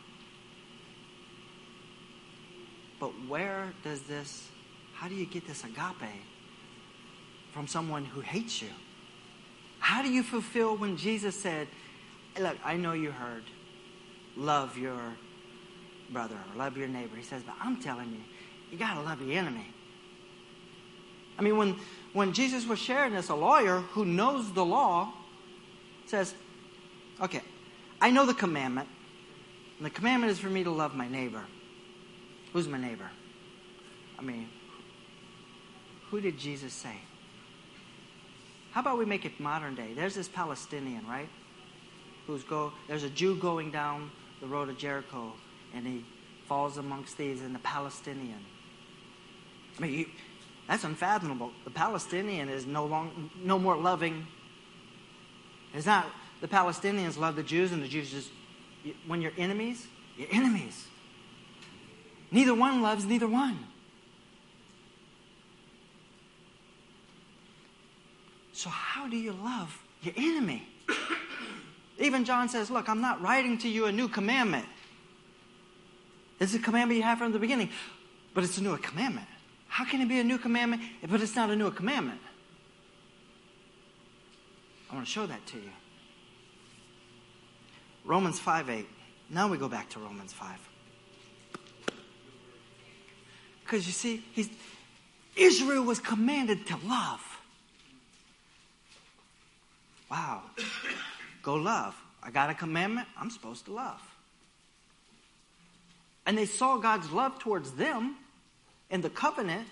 But where does this, how do you get this agape from someone who hates you? How do you fulfill when Jesus said, Look, I know you heard, love your brother or love your neighbor. He says, But I'm telling you, you got to love your enemy. I mean, when, when Jesus was sharing this, a lawyer who knows the law says, Okay, I know the commandment. And the commandment is for me to love my neighbor. Who's my neighbor? I mean, who did Jesus say? How about we make it modern day? There's this Palestinian, right? Who's go there's a Jew going down the road of Jericho and he falls amongst thieves and the Palestinian. I mean, that's unfathomable. The Palestinian is no long, no more loving. It's not the Palestinians love the Jews and the Jews just when you're enemies, you're enemies. Neither one loves neither one. So, how do you love your enemy? <coughs> Even John says, Look, I'm not writing to you a new commandment. It's a commandment you have from the beginning, but it's a new commandment. How can it be a new commandment, but it's not a new commandment? I want to show that to you. Romans 5 8. Now we go back to Romans 5. Because you see, Israel was commanded to love. Wow. Go love. I got a commandment. I'm supposed to love. And they saw God's love towards them in the covenant,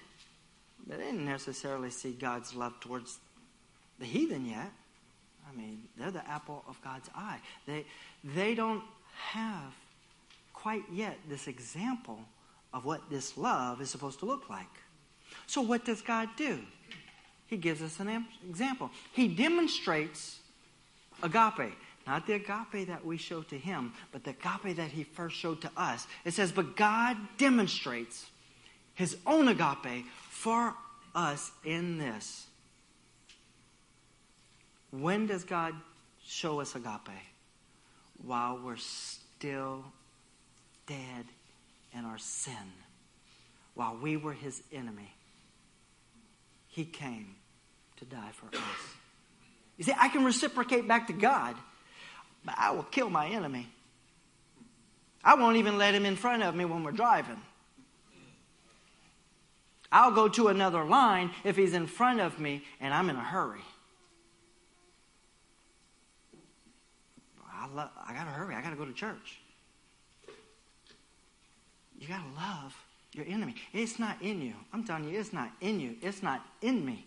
they didn't necessarily see God's love towards the heathen yet. I mean, they're the apple of God's eye. They, they don't have quite yet this example of what this love is supposed to look like. So, what does God do? He gives us an example. He demonstrates agape. Not the agape that we show to him, but the agape that he first showed to us. It says, But God demonstrates his own agape for us in this. When does God show us agape? While we're still dead in our sin. While we were his enemy, he came to die for us. You see, I can reciprocate back to God, but I will kill my enemy. I won't even let him in front of me when we're driving. I'll go to another line if he's in front of me and I'm in a hurry. I, lo- I got to hurry. I got to go to church. You got to love your enemy. It's not in you. I'm telling you, it's not in you. It's not in me.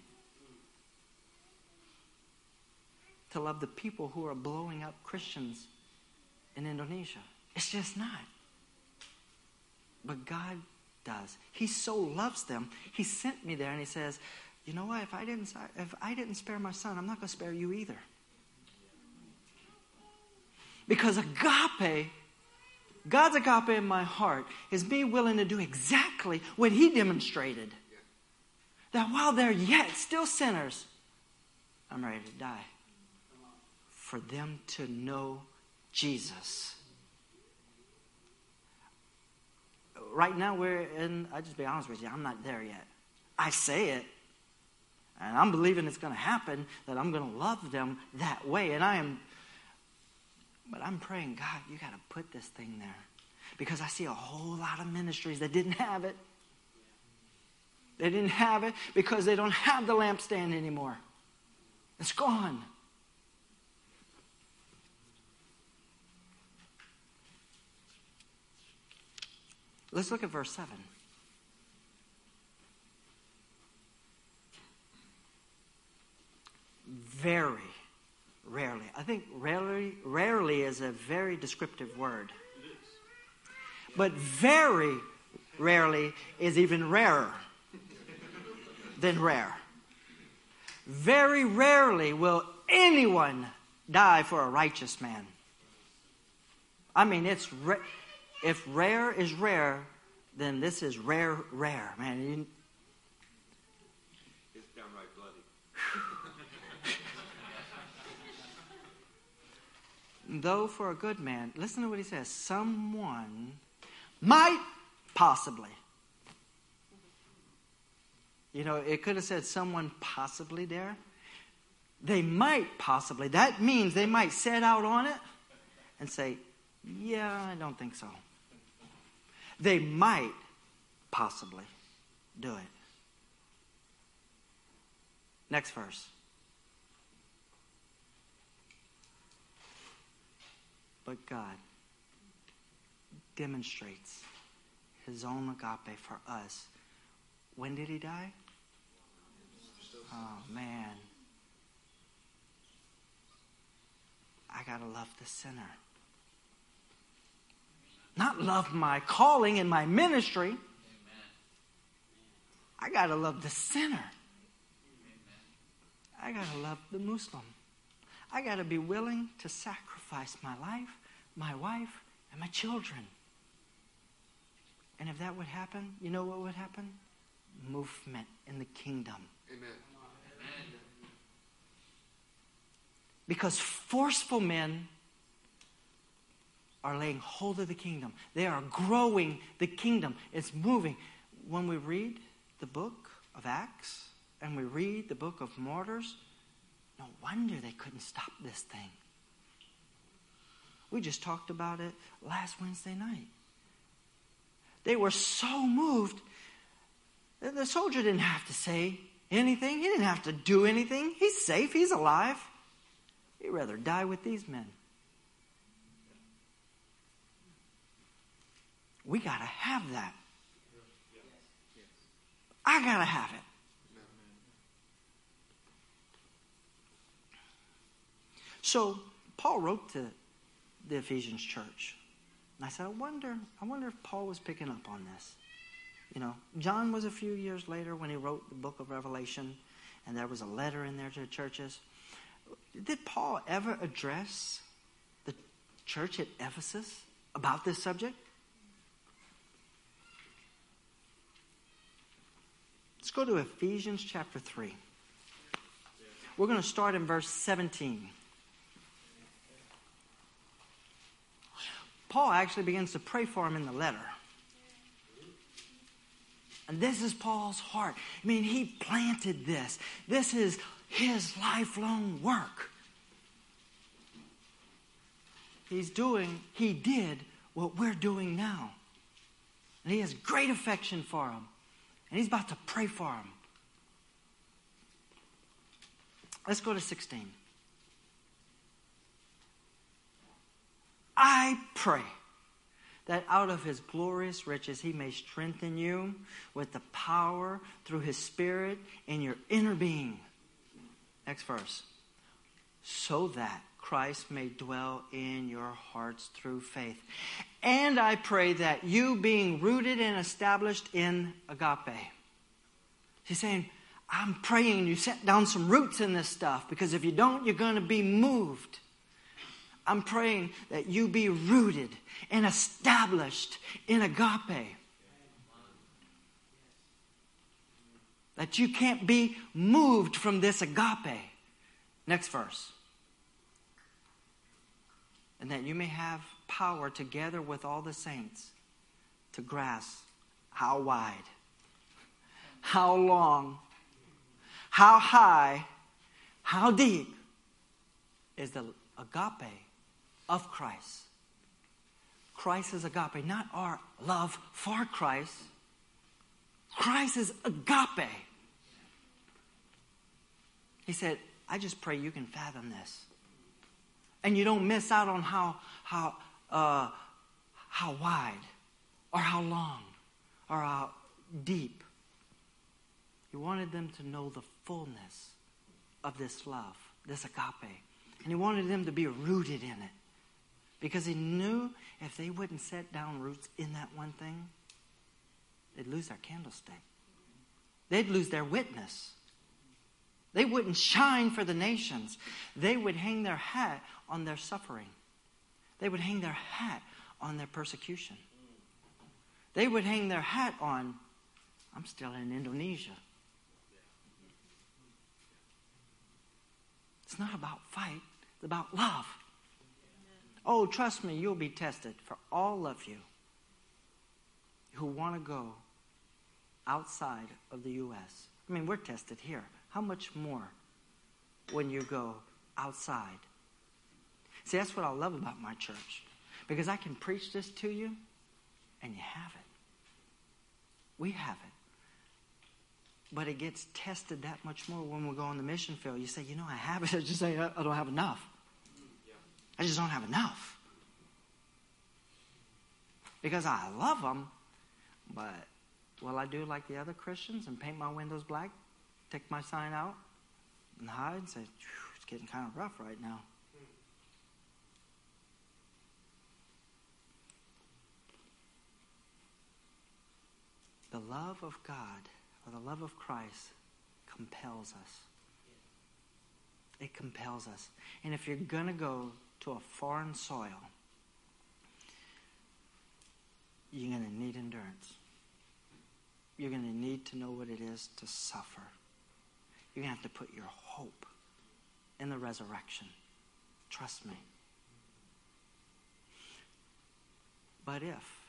To love the people who are blowing up Christians in Indonesia. It's just not. But God does. He so loves them. He sent me there and he says, "You know what? If I didn't if I didn't spare my son, I'm not going to spare you either." Because agape God's agape in my heart is me willing to do exactly what He demonstrated. That while they're yet still sinners, I'm ready to die. For them to know Jesus. Right now, we're in, I just be honest with you, I'm not there yet. I say it, and I'm believing it's going to happen, that I'm going to love them that way. And I am but I'm praying, God, you got to put this thing there. Because I see a whole lot of ministries that didn't have it. They didn't have it because they don't have the lampstand anymore. It's gone. Let's look at verse 7. Very Rarely. I think rarely, rarely is a very descriptive word. But very rarely is even rarer than rare. Very rarely will anyone die for a righteous man. I mean, it's if rare is rare, then this is rare, rare, man. You, It's downright bloody. <laughs> though for a good man, listen to what he says. Someone might possibly. You know, it could have said someone possibly there. They might possibly. That means they might set out on it and say, Yeah, I don't think so. They might possibly do it. Next verse. But God demonstrates his own agape for us. When did he die? Oh, man. I got to love the sinner. Not love my calling and my ministry. I got to love the sinner. I got to love the Muslim. I got to be willing to sacrifice my life, my wife, and my children. And if that would happen, you know what would happen? Movement in the kingdom. Amen. Because forceful men are laying hold of the kingdom. They are growing the kingdom. It's moving. When we read the book of Acts and we read the book of Martyrs, no wonder they couldn't stop this thing. We just talked about it last Wednesday night. They were so moved. The soldier didn't have to say anything, he didn't have to do anything. He's safe, he's alive. He'd rather die with these men. We got to have that. I got to have it. So Paul wrote to the Ephesians church. And I said, I wonder, I wonder if Paul was picking up on this. You know, John was a few years later when he wrote the book of Revelation, and there was a letter in there to the churches. Did Paul ever address the church at Ephesus about this subject? Let's go to Ephesians chapter 3. We're going to start in verse 17. Paul actually begins to pray for him in the letter. And this is Paul's heart. I mean, he planted this. This is his lifelong work. He's doing, he did what we're doing now. And he has great affection for him. And he's about to pray for him. Let's go to 16. I pray that out of his glorious riches he may strengthen you with the power through his spirit in your inner being. Next verse. So that Christ may dwell in your hearts through faith. And I pray that you, being rooted and established in agape, he's saying, I'm praying you set down some roots in this stuff because if you don't, you're going to be moved. I'm praying that you be rooted and established in agape. That you can't be moved from this agape. Next verse. And that you may have power together with all the saints to grasp how wide, how long, how high, how deep is the agape of Christ. Christ is agape, not our love for Christ. Christ is agape. He said, I just pray you can fathom this. And you don't miss out on how, how, uh, how wide or how long or how deep. He wanted them to know the fullness of this love, this agape. And he wanted them to be rooted in it. Because he knew if they wouldn't set down roots in that one thing, they'd lose their candlestick. They'd lose their witness. They wouldn't shine for the nations. They would hang their hat on their suffering. They would hang their hat on their persecution. They would hang their hat on, I'm still in Indonesia. It's not about fight, it's about love. Oh, trust me, you'll be tested for all of you who want to go outside of the U.S. I mean, we're tested here. How much more when you go outside? See, that's what I love about my church. Because I can preach this to you and you have it. We have it. But it gets tested that much more when we go on the mission field. You say, you know, I have it. <laughs> I just say, I don't have enough. I just don't have enough. Because I love them, but will I do like the other Christians and paint my windows black, take my sign out, and hide and say, it's getting kind of rough right now? The love of God or the love of Christ compels us. It compels us. And if you're going to go to a foreign soil, you're going to need endurance. You're going to need to know what it is to suffer. You're going to have to put your hope in the resurrection. Trust me. But if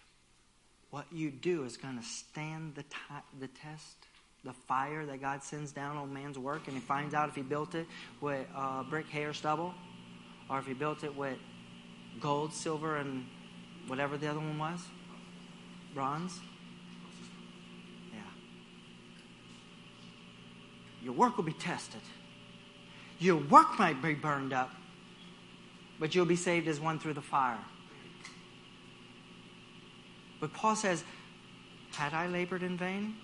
what you do is going to stand the, t- the test, the fire that God sends down on man's work, and he finds out if he built it with uh, brick, or stubble, or if he built it with gold, silver, and whatever the other one was bronze. Yeah. Your work will be tested. Your work might be burned up, but you'll be saved as one through the fire. But Paul says, Had I labored in vain?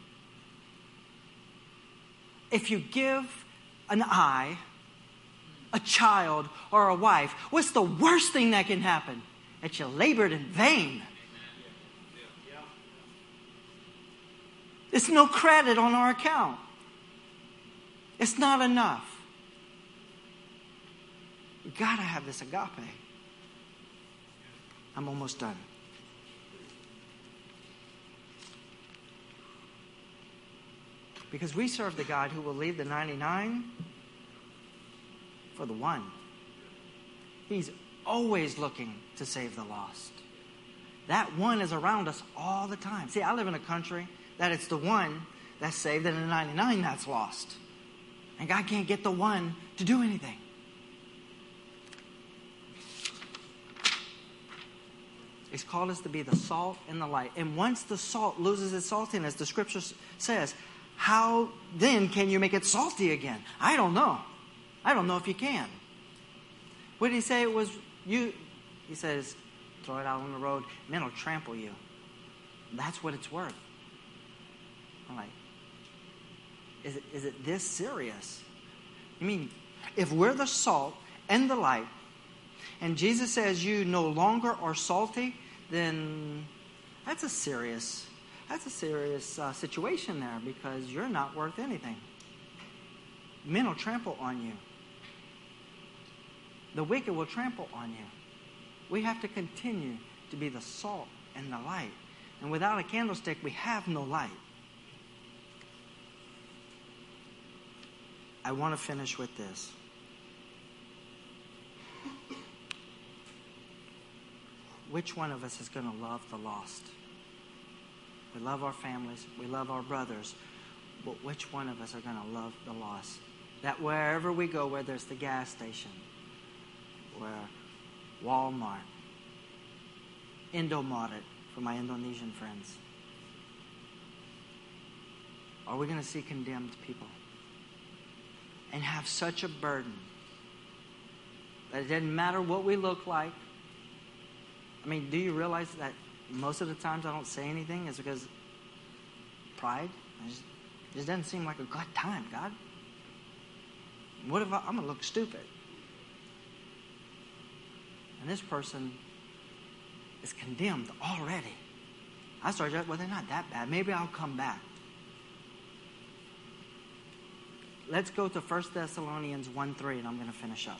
If you give an eye, a child, or a wife, what's the worst thing that can happen? That you labored in vain. It's no credit on our account. It's not enough. We gotta have this agape. I'm almost done. Because we serve the God who will leave the 99 for the one. He's always looking to save the lost. That one is around us all the time. See, I live in a country that it's the one that's saved and the 99 that's lost. And God can't get the one to do anything. He's called us to be the salt and the light. And once the salt loses its saltiness, the scripture says, how then can you make it salty again? I don't know. I don't know if you can. What did he say it was you? He says, throw it out on the road. Men will trample you. That's what it's worth. I'm like, is it, is it this serious? You mean, if we're the salt and the light, and Jesus says you no longer are salty, then that's a serious that's a serious uh, situation there because you're not worth anything. Men will trample on you. The wicked will trample on you. We have to continue to be the salt and the light. And without a candlestick, we have no light. I want to finish with this. Which one of us is going to love the lost? We love our families. We love our brothers. But which one of us are going to love the lost? That wherever we go, whether it's the gas station, where Walmart, Indomaret for my Indonesian friends, are we going to see condemned people? And have such a burden that it doesn't matter what we look like. I mean, do you realize that most of the times I don't say anything is because pride. It just, it just doesn't seem like a good time, God. What if I, I'm going to look stupid? And this person is condemned already. I started, well, they're not that bad. Maybe I'll come back. let's go to 1 Thessalonians 1 3, and I'm going to finish up.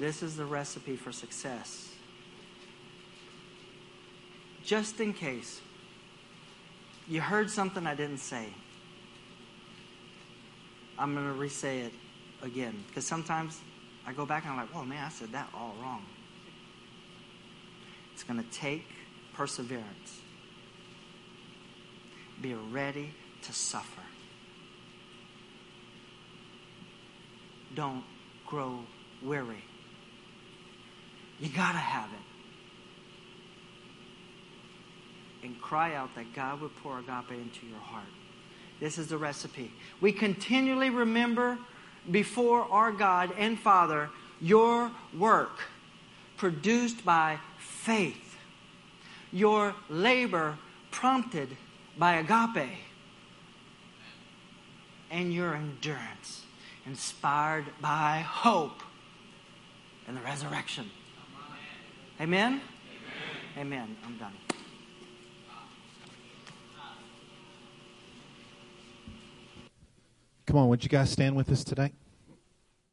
This is the recipe for success. Just in case you heard something I didn't say, I'm going to re say it again. Because sometimes I go back and I'm like, oh man, I said that all wrong. It's going to take perseverance. Be ready to suffer. Don't grow weary. You got to have it. And cry out that God would pour agape into your heart. This is the recipe. We continually remember before our God and Father your work produced by faith, your labor prompted by agape, and your endurance inspired by hope and the resurrection. Amen? Amen. Amen. I'm done. Come on, would you guys stand with us today?